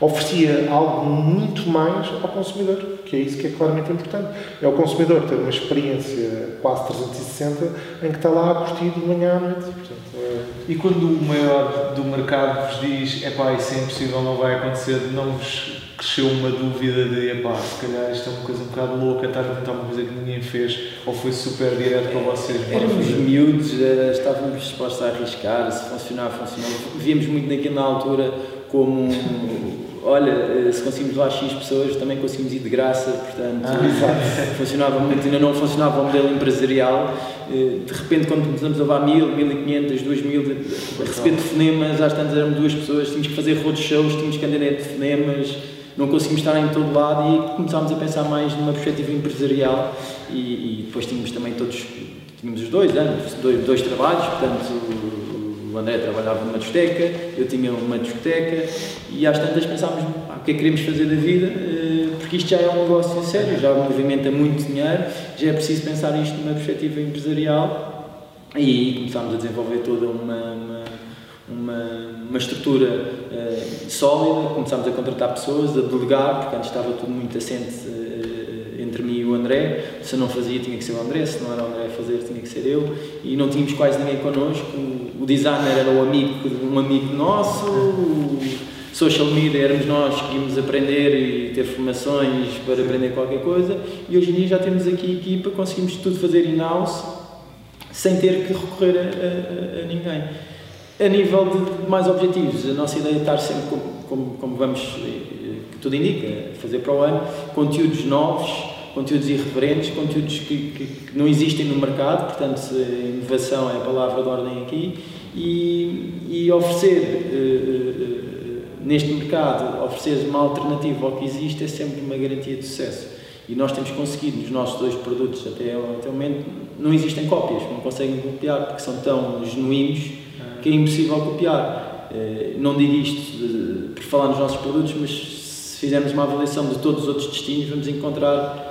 oferecia algo muito mais ao consumidor, que é isso que é claramente importante. É o consumidor ter uma experiência quase 360 em que está lá a curtir de manhã à noite. Portanto, é... E quando o maior do mercado vos diz é pá, isso é impossível, não vai acontecer, não vos cresceu uma dúvida de epá, se calhar isto é uma coisa um bocado louca, estar a tentar uma coisa que ninguém fez, ou foi super direto para vocês? Éramos miúdos, eh, estávamos dispostos a arriscar, se funcionar, funcionava. Víamos muito naquela altura como olha, eh, se conseguimos lá X pessoas, também conseguimos ir de graça, portanto, ah, funcionava muito, ainda não funcionava o modelo empresarial. Eh, de repente, quando começamos a levar mil, mil e quinhentas, duas mil, de repente telefonemas, às tantas éramos duas pessoas, tínhamos que fazer roadshows, tínhamos que andar de telefonemas, não conseguimos estar em todo lado e começámos a pensar mais numa perspectiva empresarial e, e depois tínhamos também todos, tínhamos os dois anos, dois, dois trabalhos, portanto o André trabalhava numa discoteca, eu tinha uma discoteca e às tantas pensámos ah, o que é que queremos fazer da vida, eh, porque isto já é um negócio sério, já movimenta muito dinheiro, já é preciso pensar isto numa perspectiva empresarial e começámos a desenvolver toda uma, uma, uma, uma estrutura uh, sólida, começámos a contratar pessoas, a delegar, porque antes estava tudo muito assente o André, se eu não fazia tinha que ser o André, se não era o André a fazer tinha que ser eu, e não tínhamos quase ninguém connosco, o designer era um amigo, um amigo nosso, o social media éramos nós que íamos aprender e ter formações para aprender qualquer coisa. E hoje em dia já temos aqui equipa, conseguimos tudo fazer in-house sem ter que recorrer a, a, a, ninguém. A nível de mais objetivos, a nossa ideia é estar sempre, como, como, como vamos, eh, que tudo indica, fazer para o ano, conteúdos novos, conteúdos irreverentes, conteúdos que, que, que, não existem no mercado, portanto, inovação é a palavra de ordem aqui, e, e oferecer, uh, uh, neste mercado, oferecer uma alternativa ao que existe é sempre uma garantia de sucesso. E nós temos conseguido, nos nossos dois produtos, até, até o momento, não existem cópias, não conseguem copiar porque são tão genuínos que é impossível copiar. Não digo isto por falar nos nossos produtos, mas se fizermos uma avaliação de todos os outros destinos, vamos encontrar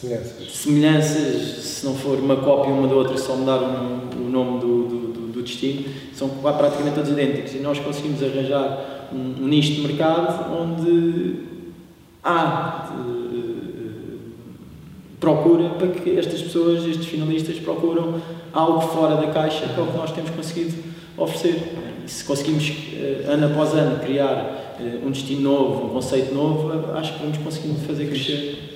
Semelhanças. Semelhanças, se não for uma cópia uma da outra, só mudar o, o nome do, do, do, destino, são praticamente todos idênticos. E nós conseguimos arranjar um, um nicho de mercado onde há de, procura para que estas pessoas, estes finalistas, procuram algo fora da caixa, que é o que nós temos conseguido oferecer. E se conseguimos, eh, ano após ano, criar eh, um destino novo, um conceito novo, acho que vamos conseguindo fazer crescer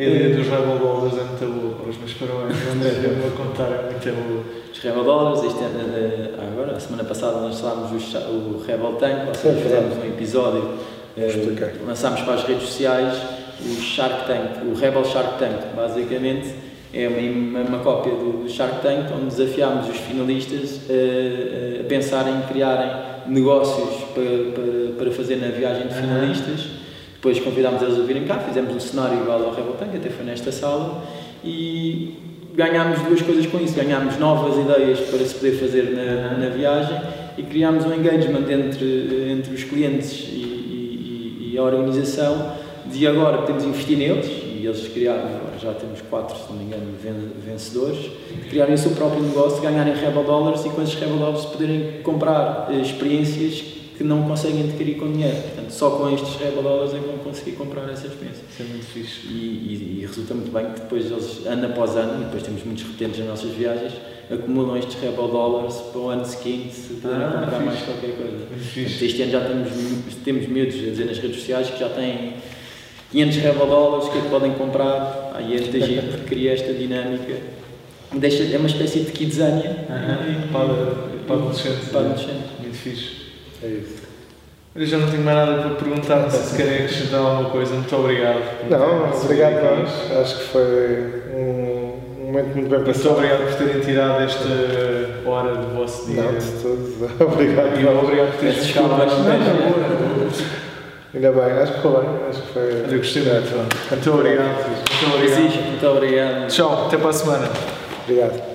a ideia dos Rebel Dollars é muito boa, os meus parabéns, André, deu-me a contar, é muito boa. Os Rebel Dollars, isto é, é, é, agora, a semana passada nós falámos o Rebel Tank, ou seja, fizemos um episódio, eh, lançámos para as redes sociais o Shark Tank, o Rebel Shark Tank, basicamente é uma, uma cópia do Shark Tank, onde desafiámos os finalistas a, a pensar em criarem negócios para, para, para fazer na viagem de finalistas. Depois convidámos eles a virem cá, fizemos um cenário igual ao Rebel Tank, até foi nesta sala, e ganhámos duas coisas com isso. Ganhámos novas ideias para se poder fazer na, na viagem e criámos um engagement entre, entre os clientes e, e, e a organização de agora podemos investir neles e eles criaram, já temos quatro, se não me engano, vencedores, criarem o seu próprio negócio, ganharem Rebel Dollars e com esses Rebel Dollars poderem comprar eh, experiências que não conseguem adquirir com dinheiro. Portanto, só com estes Rebel Dollars é que vão conseguir comprar essa experiência. Isso é muito fixe. E, e, e, resulta muito bem que depois eles, ano após ano, e depois temos muitos repetentes nas nossas viagens, acumulam estes Rebel Dollars para o ano seguinte se poderem ah, comprar fixe. mais qualquer coisa. Portanto, este ano já temos, temos miúdos a dizer nas redes sociais que já têm 500 Rebel Dollars, que é que podem comprar? Aí esta gente cria esta dinâmica. Deixa, é uma espécie de kidzania. para, para adolescentes. Para adolescentes. Muito fixe. É isso. Eu já não tenho mais nada para perguntar, se querem acrescentar alguma coisa. Muito obrigado. Não, obrigado a nós. Acho que foi um momento muito bem passado. Muito obrigado por terem tirado esta hora do vosso dia. Não, de tudo. Obrigado. E obrigado por teres ficado. Ainda bem, acho que foi bem. Acho que foi. Eu gostei muito. Muito obrigado. Muito obrigado. Muito obrigado. Tchau, até para a semana. Obrigado.